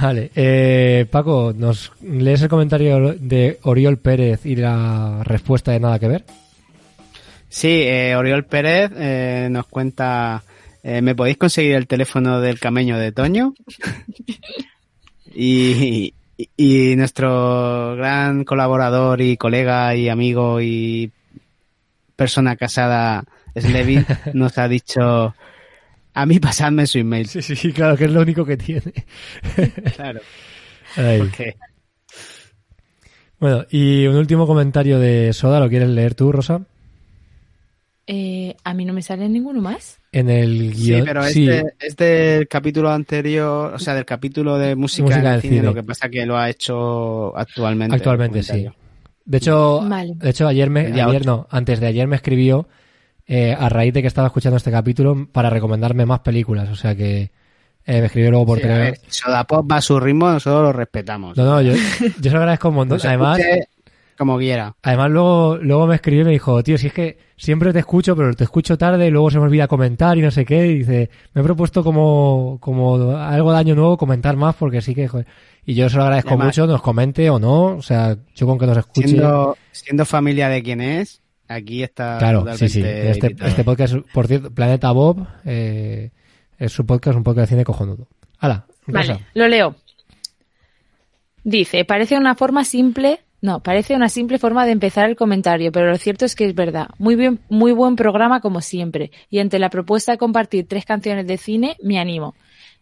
Vale, eh, Paco, ¿nos lees el comentario de Oriol Pérez y la respuesta de nada que ver?
Sí, eh, Oriol Pérez eh, nos cuenta, eh, ¿me podéis conseguir el teléfono del cameño de Toño? y, y, y nuestro gran colaborador y colega y amigo y persona casada, Slevin, nos ha dicho, a mí pasadme su email.
Sí, sí, claro, que es lo único que tiene.
Claro, porque
Bueno, y un último comentario de Soda, ¿lo quieres leer tú, Rosa?
Eh, a mí no me sale ninguno más.
En el
Sí,
guion.
pero
sí,
este es del capítulo anterior, o sea, del capítulo de música,
Música
en cine,
cine.
lo que pasa que lo ha hecho actualmente.
actualmente sí. De hecho,
Vale.
de hecho ayer me, ayer no, antes de ayer me escribió eh, a raíz de que estaba escuchando este capítulo para recomendarme más películas, o sea que eh, me escribió luego por
Sí, ver, Sodapop va a su ritmo, nosotros lo respetamos.
No, no, yo, yo se lo agradezco un montón.
Pues
Además,
como quiera.
Además, luego, luego me escribió y me dijo, tío, si es que siempre te escucho, pero te escucho tarde y luego se me olvida comentar y no sé qué. Y dice, me he propuesto como, como algo de año nuevo comentar más porque sí que, joder. Y yo se lo agradezco
Además-
mucho, nos comente o no. O sea, yo con que nos escuche.
Siendo, siendo familia de quien es, aquí está
claro, sí, sí. Este, este podcast, por cierto, Planeta Bob, eh, es su podcast, un podcast de cine cojonudo. Hala.
Vale, lo leo. Dice, parece una forma simple, no, parece una simple forma de empezar el comentario, pero lo cierto es que es verdad. Muy bien, muy buen programa como siempre. Y ante la propuesta de compartir tres canciones de cine, me animo.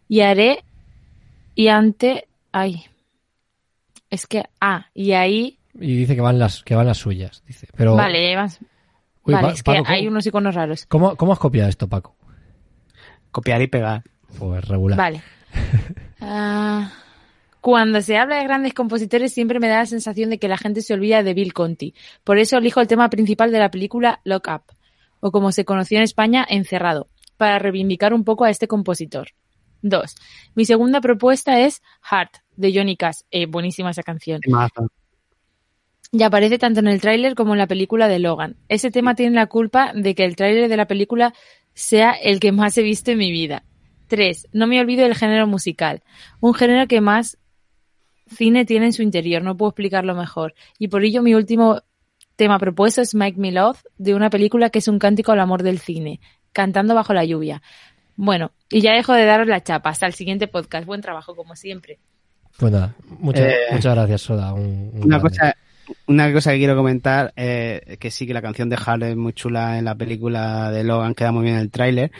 Y haré, y ante, ay, es que, ah, y ahí,
Y dice que van las, que van las suyas, dice. Pero,
vale, más,
Uy,
vale,
Pa-
es que
Paco, ¿cómo-
hay unos iconos raros.
¿cómo, ¿Cómo has copiado esto, Paco?
Copiar y pegar.
Pues regular.
Vale. Ah, cuando se habla de grandes compositores siempre me da la sensación de que la gente se olvida de Bill Conti. Por eso elijo el tema principal de la película Lock Up, o como se conoció en España, Encerrado, para reivindicar un poco a este compositor. Dos. Mi segunda propuesta es Heart, de Johnny Cash. Eh, buenísima esa canción. Y aparece tanto en el tráiler como en la película de Logan. Ese tema tiene la culpa de que el tráiler de la película sea el que más he visto en mi vida. 3. No me olvido del género musical. Un género que más cine tiene en su interior, no puedo explicarlo mejor. Y por ello mi último tema propuesto es Make Me Love, de una película que es un cántico al amor del cine, cantando bajo la lluvia. Bueno, y ya dejo de daros la chapa. Hasta el siguiente podcast. Buen trabajo, como siempre.
Pues nada, muchas,
Eh,
muchas gracias, Soda. un- un
Una
grande.
cosa, una cosa que quiero comentar, eh, que sí que la canción de Hart es muy chula en la película de Logan, queda muy bien en el tráiler,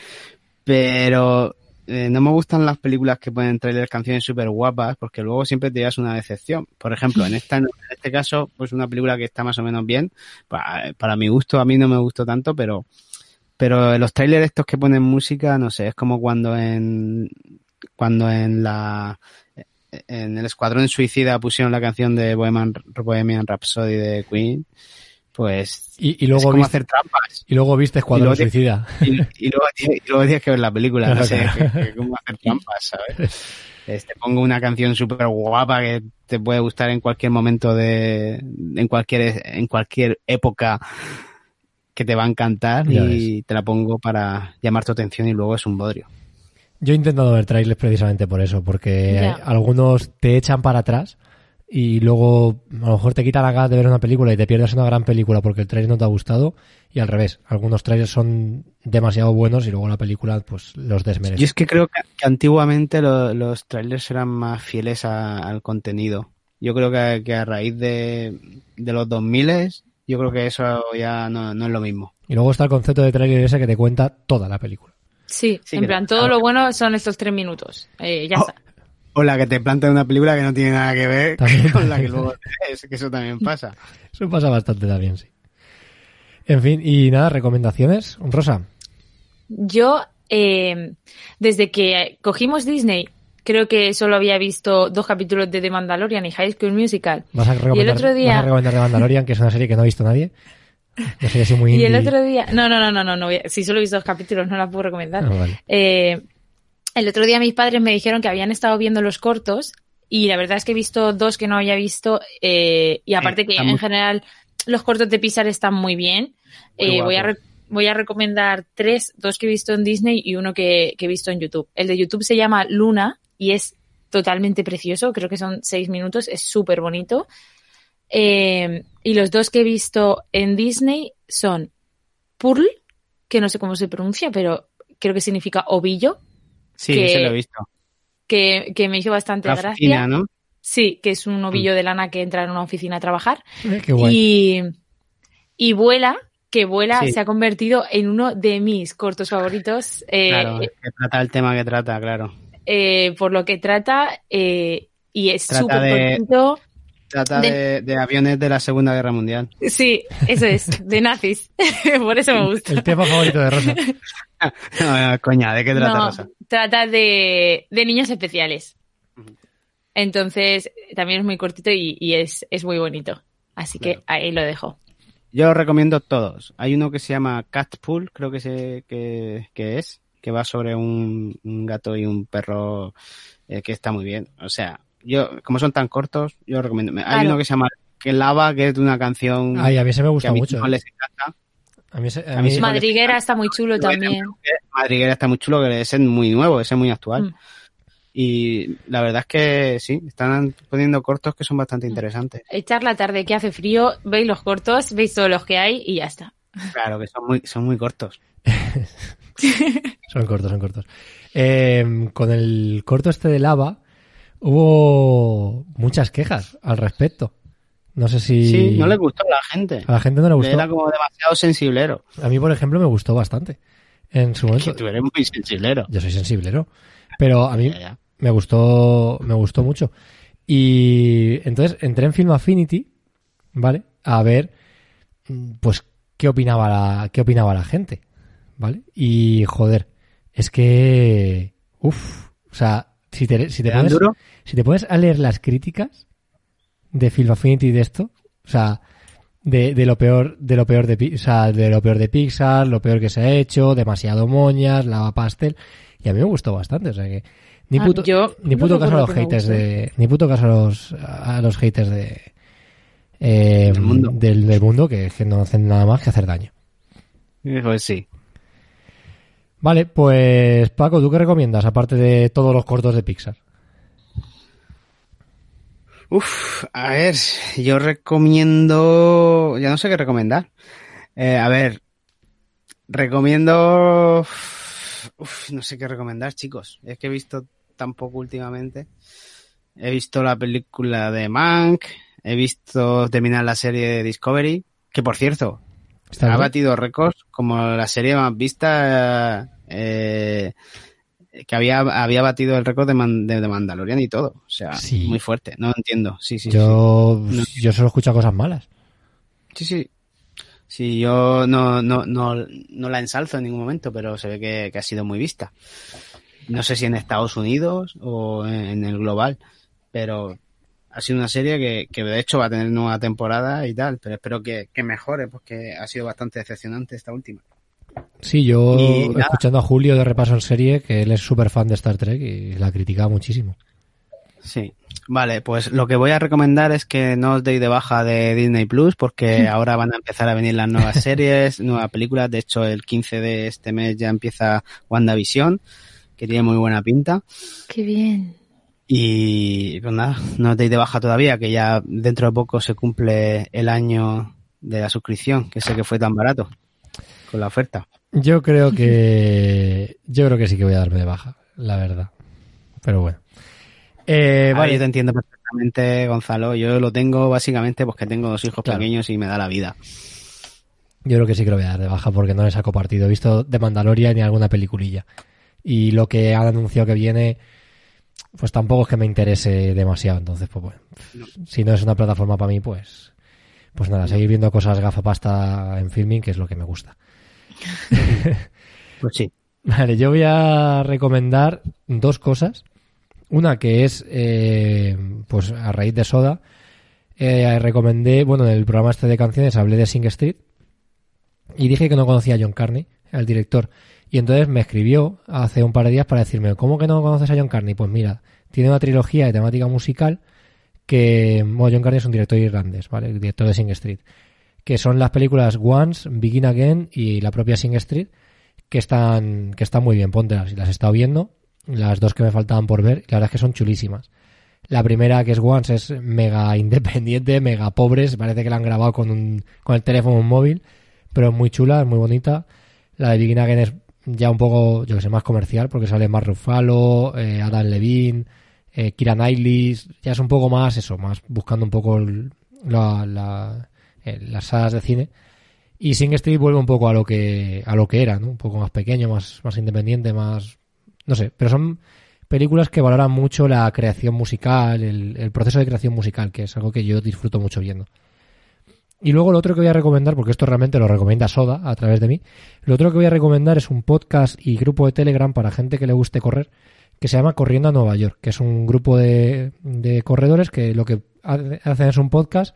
pero eh, no me gustan las películas que ponen trailers canciones súper guapas, porque luego siempre te llevas una decepción. Por ejemplo, en esta, en este caso, pues una película que está más o menos bien, para, para mi gusto, a mí no me gustó tanto, pero, pero los trailers estos que ponen música, no sé, es como cuando en, cuando en la, en el Escuadrón Suicida pusieron la canción de Bohemian, Bohemian Rhapsody de Queen, pues
Y, y
es
luego
como
viste,
hacer trampas.
y luego viste Escuadrón
luego
Suicida.
Y, y luego, y luego tienes que ver la película, no sé,
Claro.
que- que cómo hacer trampas, ¿sabes? Te pongo una canción súper guapa que te puede gustar en cualquier momento de, en cualquier, en cualquier época que te va a encantar
Ya
y te la pongo para llamar tu atención y luego es un bodrio.
Yo he intentado ver trailers precisamente por eso, porque algunos te echan para atrás y luego a lo mejor te quitan la ganas de ver una película y te pierdes una gran película porque el trailer no te ha gustado y al revés, algunos trailers son demasiado buenos y luego la película pues los desmerece.
Yo es que creo que, que antiguamente lo- los trailers eran más fieles a- al contenido. Yo creo que, que a raíz de, de los 2000 yo creo que eso ya no, no es lo mismo.
Y luego está el concepto de trailer ese que te cuenta toda la película.
Sí,
Sí,
en
que-
plan, todo lo bueno son estos tres minutos. Eh, ya
Oh.
está.
O la que te plantea una película que no tiene nada que ver
También
con la que luego ves, que eso también pasa.
Eso pasa bastante también, sí. En fin, y nada, recomendaciones. Rosa,
Yo, eh, desde que cogimos Disney, creo que solo había visto dos capítulos de The Mandalorian y High School Musical.
vas a recomendar,
otro día-
vas a recomendar The Mandalorian, que es una serie que no ha visto nadie. Muy
Y el otro día, no, no, no, no, no, no si solo he visto dos capítulos no la puedo recomendar.
Ah, vale.
Eh, el otro día mis padres me dijeron que habían estado viendo los cortos y la verdad es que he visto dos que no había visto eh, y aparte que en
muy-
general los cortos de Pixar están muy bien.
Muy
Eh, voy, a re- voy a recomendar tres, dos que he visto en Disney y uno que, que he visto en YouTube. El de YouTube se llama Luna y es totalmente precioso, creo que son seis minutos, es súper bonito. Eh, y los dos que he visto en Disney son Pearl, que no sé cómo se pronuncia, pero creo que significa ovillo,
Sí,
Que-
se lo he visto.
que, que me hizo bastante
La
gracia.
oficina, ¿no?
Sí, que es un ovillo de lana que entra en una oficina a trabajar.
Eh, Qué guay.
Y, y vuela, que vuela
Sí.
se ha convertido en uno de mis cortos favoritos. eh,
Claro, que trata el tema que trata, claro.
eh, por lo que trata, eh, y es súper
de-
cortito.
Trata
De-
de, de aviones de la Segunda Guerra Mundial.
Sí, eso es, de nazis. por eso me gusta.
El tema favorito de Rosa.
No, no, coña, ¿de qué trata
No,
Rosa?
trata de, de niños especiales. Entonces, también es muy cortito y, y es, es muy bonito. Así que ahí lo dejo.
Yo os recomiendo todos. Hay uno que se llama Catpool, creo que, se, que, que es, que va sobre un, un gato y un perro eh, que está muy bien. O sea, yo, como son tan cortos, yo recomiendo. Hay
Claro.
uno que se llama Que Lava, que es de una canción
Ay, a mí se me
que
gusta
a mí
mucho.
no
eh.
les encanta.
A mí, se- a
mí.
Madriguera está muy chulo también.
Madriguera está muy chulo, que ese es muy nuevo, ese es muy actual.
Mm.
Y la verdad es que sí, están poniendo cortos que son
Mm.
bastante interesantes.
Echar la tarde que hace frío, veis los cortos, veis todos los que hay y ya está.
Claro, que son muy, son muy cortos.
Son cortos, son cortos. Eh, con el corto este de lava hubo muchas quejas al respecto. No sé si
Sí, no les gustó a la gente.
a la gente no le gustó.
Era como demasiado sensiblero.
A mí, por ejemplo, me gustó bastante. En su
Que
momento.
tú eres muy sensiblero.
Yo soy sensiblero. Pero a mí
Ya, ya.
me gustó, me gustó mucho. Y entonces entré en Film Affinity, ¿vale? A ver, pues, qué opinaba la, qué opinaba la gente, ¿vale? Y, joder, es que, uff, o sea, si te, si te
¿Te
pones,
duro?
si te pones a leer las críticas de Film Affinity de esto, o sea, de, de lo peor, de lo peor de, o sea, de lo peor de Pixar, lo peor que se ha hecho, demasiado moñas, lava pastel, y a mí me gustó bastante, o sea que ni
Ah,
puto,
yo
ni
no
puto caso a los haters de, ni puto caso a los, a los haters de, eh,
Del mundo.
Del, del mundo que, que no hacen nada más que hacer daño.
Pues sí.
Vale, pues Paco, ¿tú qué recomiendas aparte de todos los cortos de Pixar?
Uf, a ver, yo recomiendo, ya no sé qué recomendar. Eh, a ver, recomiendo, uf, no sé qué recomendar, chicos. Es que he visto tan poco últimamente. He visto la película de Mank, he visto terminar la serie de Discovery, que por cierto,
¿Está
ha
bien?
batido récords como la serie más vista eh, que había, había batido el récord de, Man- de, de Mandalorian y todo. O sea,
Sí.
muy fuerte. No entiendo. Sí, sí,
yo,
No.
yo solo escucho cosas malas.
sí. Sí, sí. yo no, no, no, no la ensalzo en ningún momento, pero se ve que, que ha sido muy vista. No sé si en Estados Unidos o en, en el global, pero ha sido una serie que, que de hecho va a tener nueva temporada y tal, pero espero que, que mejore porque ha sido bastante decepcionante esta última.
Sí, yo
Y nada.
escuchando a Julio de repaso en serie, que él es súper fan de Star Trek y la criticaba muchísimo.
Sí. Vale, pues lo que voy a recomendar es que no os deis de baja de Disney Plus porque ahora van a empezar a venir las nuevas series, nuevas películas. De hecho, el 15 de este mes ya empieza WandaVision, que tiene muy buena pinta.
Qué bien.
Y pues nada, no os deis de baja todavía, que ya dentro de poco se cumple el año de la suscripción, que sé que fue tan barato con la oferta.
Yo creo que. Yo creo que sí que voy a darme de baja, la verdad. Pero bueno. Eh,
Vale, yo te entiendo perfectamente, Gonzalo. Yo lo tengo básicamente porque tengo dos hijos
Claro.
pequeños y me da la vida.
yo creo que sí que lo voy a dar de baja porque no le saco partido. He visto de Mandalorian y alguna peliculilla. Y lo que han anunciado que viene, pues tampoco es que me interese demasiado. Entonces, pues bueno, si no es una plataforma para mí, pues, pues nada, seguir viendo cosas gafapasta en filming, que es lo que me gusta.
Pues sí.
Vale, yo voy a recomendar dos cosas. Una que es, eh, pues a raíz de Soda, eh, recomendé, bueno, en el programa este de canciones hablé de Sing Street y dije que no conocía a John Carney, el director. Y entonces me escribió hace un par de días para decirme, ¿cómo que no conoces a John Carney? Pues mira, tiene una trilogía de temática musical que, bueno, John Carney es un director irlandés, ¿vale? El director de Sing Street. Que son las películas Once, Begin Again y la propia Sing Street que están, que están muy bien, póntelas, las he estado viendo, las dos que me faltaban por ver, y la verdad es que son chulísimas. La primera, que es Once, es mega independiente, mega pobres, parece que la han grabado con un, con el teléfono móvil, pero es muy chula, es muy bonita. La de Begin Again es ya un poco, yo que sé, más comercial, porque sale Mark Ruffalo, eh, Adam Levine, eh, Kira Knightley, ya es un poco más eso, más buscando un poco el- la, la- eh, las salas de cine. Y Sing Street vuelve un poco a lo que a lo que era, ¿no? Un poco más pequeño, más más independiente, más no sé, pero son películas que valoran mucho la creación musical, el proceso de creación musical, que es algo que yo disfruto mucho viendo. Y luego lo otro que voy a recomendar, porque esto realmente lo recomienda Soda a través de mí, lo otro que voy a recomendar es un podcast y grupo de Telegram para gente que le guste correr, que se llama Corriendo a Nueva York, que es un grupo de, de corredores que lo que hace- hacen es un podcast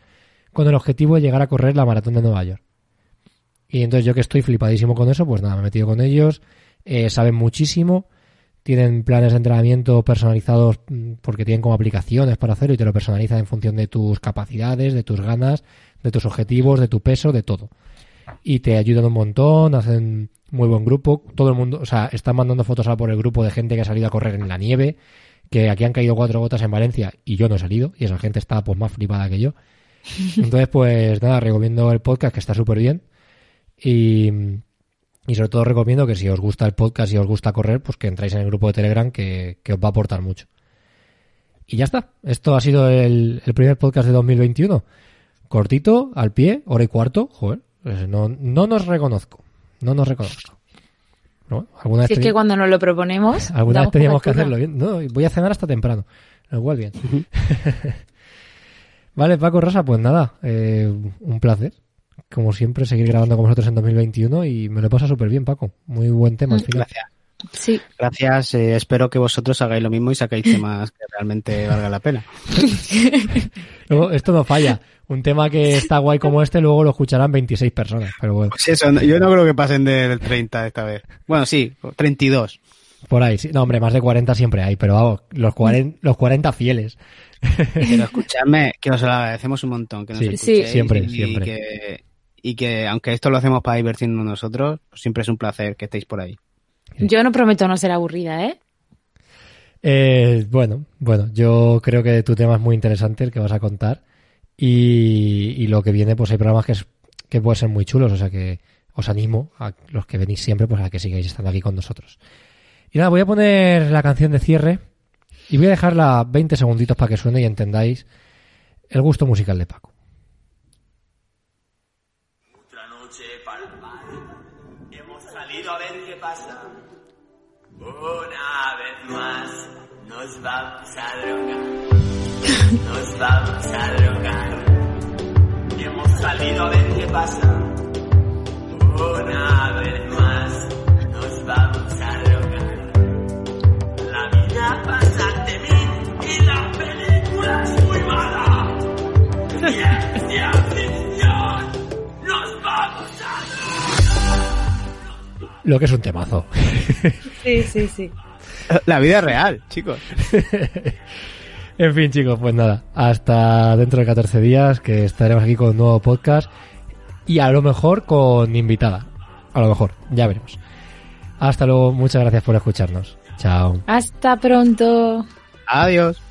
con el objetivo de llegar a correr la maratón de Nueva York. Y entonces yo que estoy flipadísimo con eso, pues nada, me he metido con ellos, eh, saben muchísimo, tienen planes de entrenamiento personalizados mm, porque tienen como aplicaciones para hacerlo y te lo personalizan en función de tus capacidades, de tus ganas, de tus objetivos, de tu peso, de todo. Y te ayudan un montón, hacen muy buen grupo, todo el mundo, o sea, están mandando fotos a por el grupo de gente que ha salido a correr en la nieve, que aquí han caído cuatro gotas en Valencia y yo no he salido y esa gente está pues más flipada que yo. Entonces, pues nada, recomiendo el podcast que está súper bien. Y, y sobre todo recomiendo que si os gusta el podcast y os gusta correr, pues que entráis en el grupo de Telegram que, que os va a aportar mucho. Y ya está. Esto ha sido el, el primer podcast de 2021. Cortito, al pie, hora y cuarto. Joder, pues no, no nos reconozco. No nos reconozco. ¿No? ¿Alguna vez
Si es que cuando nos lo proponemos.
Alguna vez teníamos que hacerlo bien. No, voy a cenar hasta temprano. Igual bien. vale, Paco Rosa, pues nada, eh, un placer. Como siempre, seguir grabando con vosotros en 2021 y me lo pasa súper bien, Paco. Muy buen tema al final.
Gracias.
Sí.
Gracias. eh, espero que vosotros hagáis lo mismo y sacáis temas que realmente valga la pena.
Luego, esto no falla. Un tema que está guay como este, luego lo escucharán 26 personas. Pero bueno,
Pues eso, yo no creo que pasen del 30 esta vez. Bueno, sí, 32.
por ahí. sí. No, hombre, más de 40 siempre hay, pero vamos, los 40, los 40 fieles.
Pero escuchadme, que os lo agradecemos un montón, que nos
Sí,
escuchéis
siempre,
y
siempre.
Que, y que aunque esto lo hacemos para divertirnos nosotros, pues siempre es un placer que estéis por ahí.
Yo no prometo no ser aburrida, ¿eh?
Eh, bueno, bueno, yo creo que tu tema es muy interesante el que vas a contar. Y, lo que viene, pues hay programas que, es, que pueden ser muy chulos. O sea que os animo a los que venís siempre, pues a que sigáis estando aquí con nosotros. Y nada, voy a poner la canción de cierre y voy a dejarla 20 segunditos para que suene y entendáis el gusto musical de Paco.
Otra noche bar. Hemos salido a ver qué pasa. Una vez más nos vamos a drogar. Nos vamos a drogar. Hemos salido a ver qué pasa. Una vez más nos vamos a drogar. La vida pasa ante mí y la película es muy mala. Ciencia ficción. Nos vamos a
Lo que es un temazo.
Sí, sí, sí.
La vida es real, chicos.
En fin, chicos, pues nada. Hasta dentro de 14 días que estaremos aquí con un nuevo podcast. Y a lo mejor con invitada. A lo mejor, ya veremos. Hasta luego, muchas gracias por escucharnos. Chao.
Hasta pronto.
Adiós.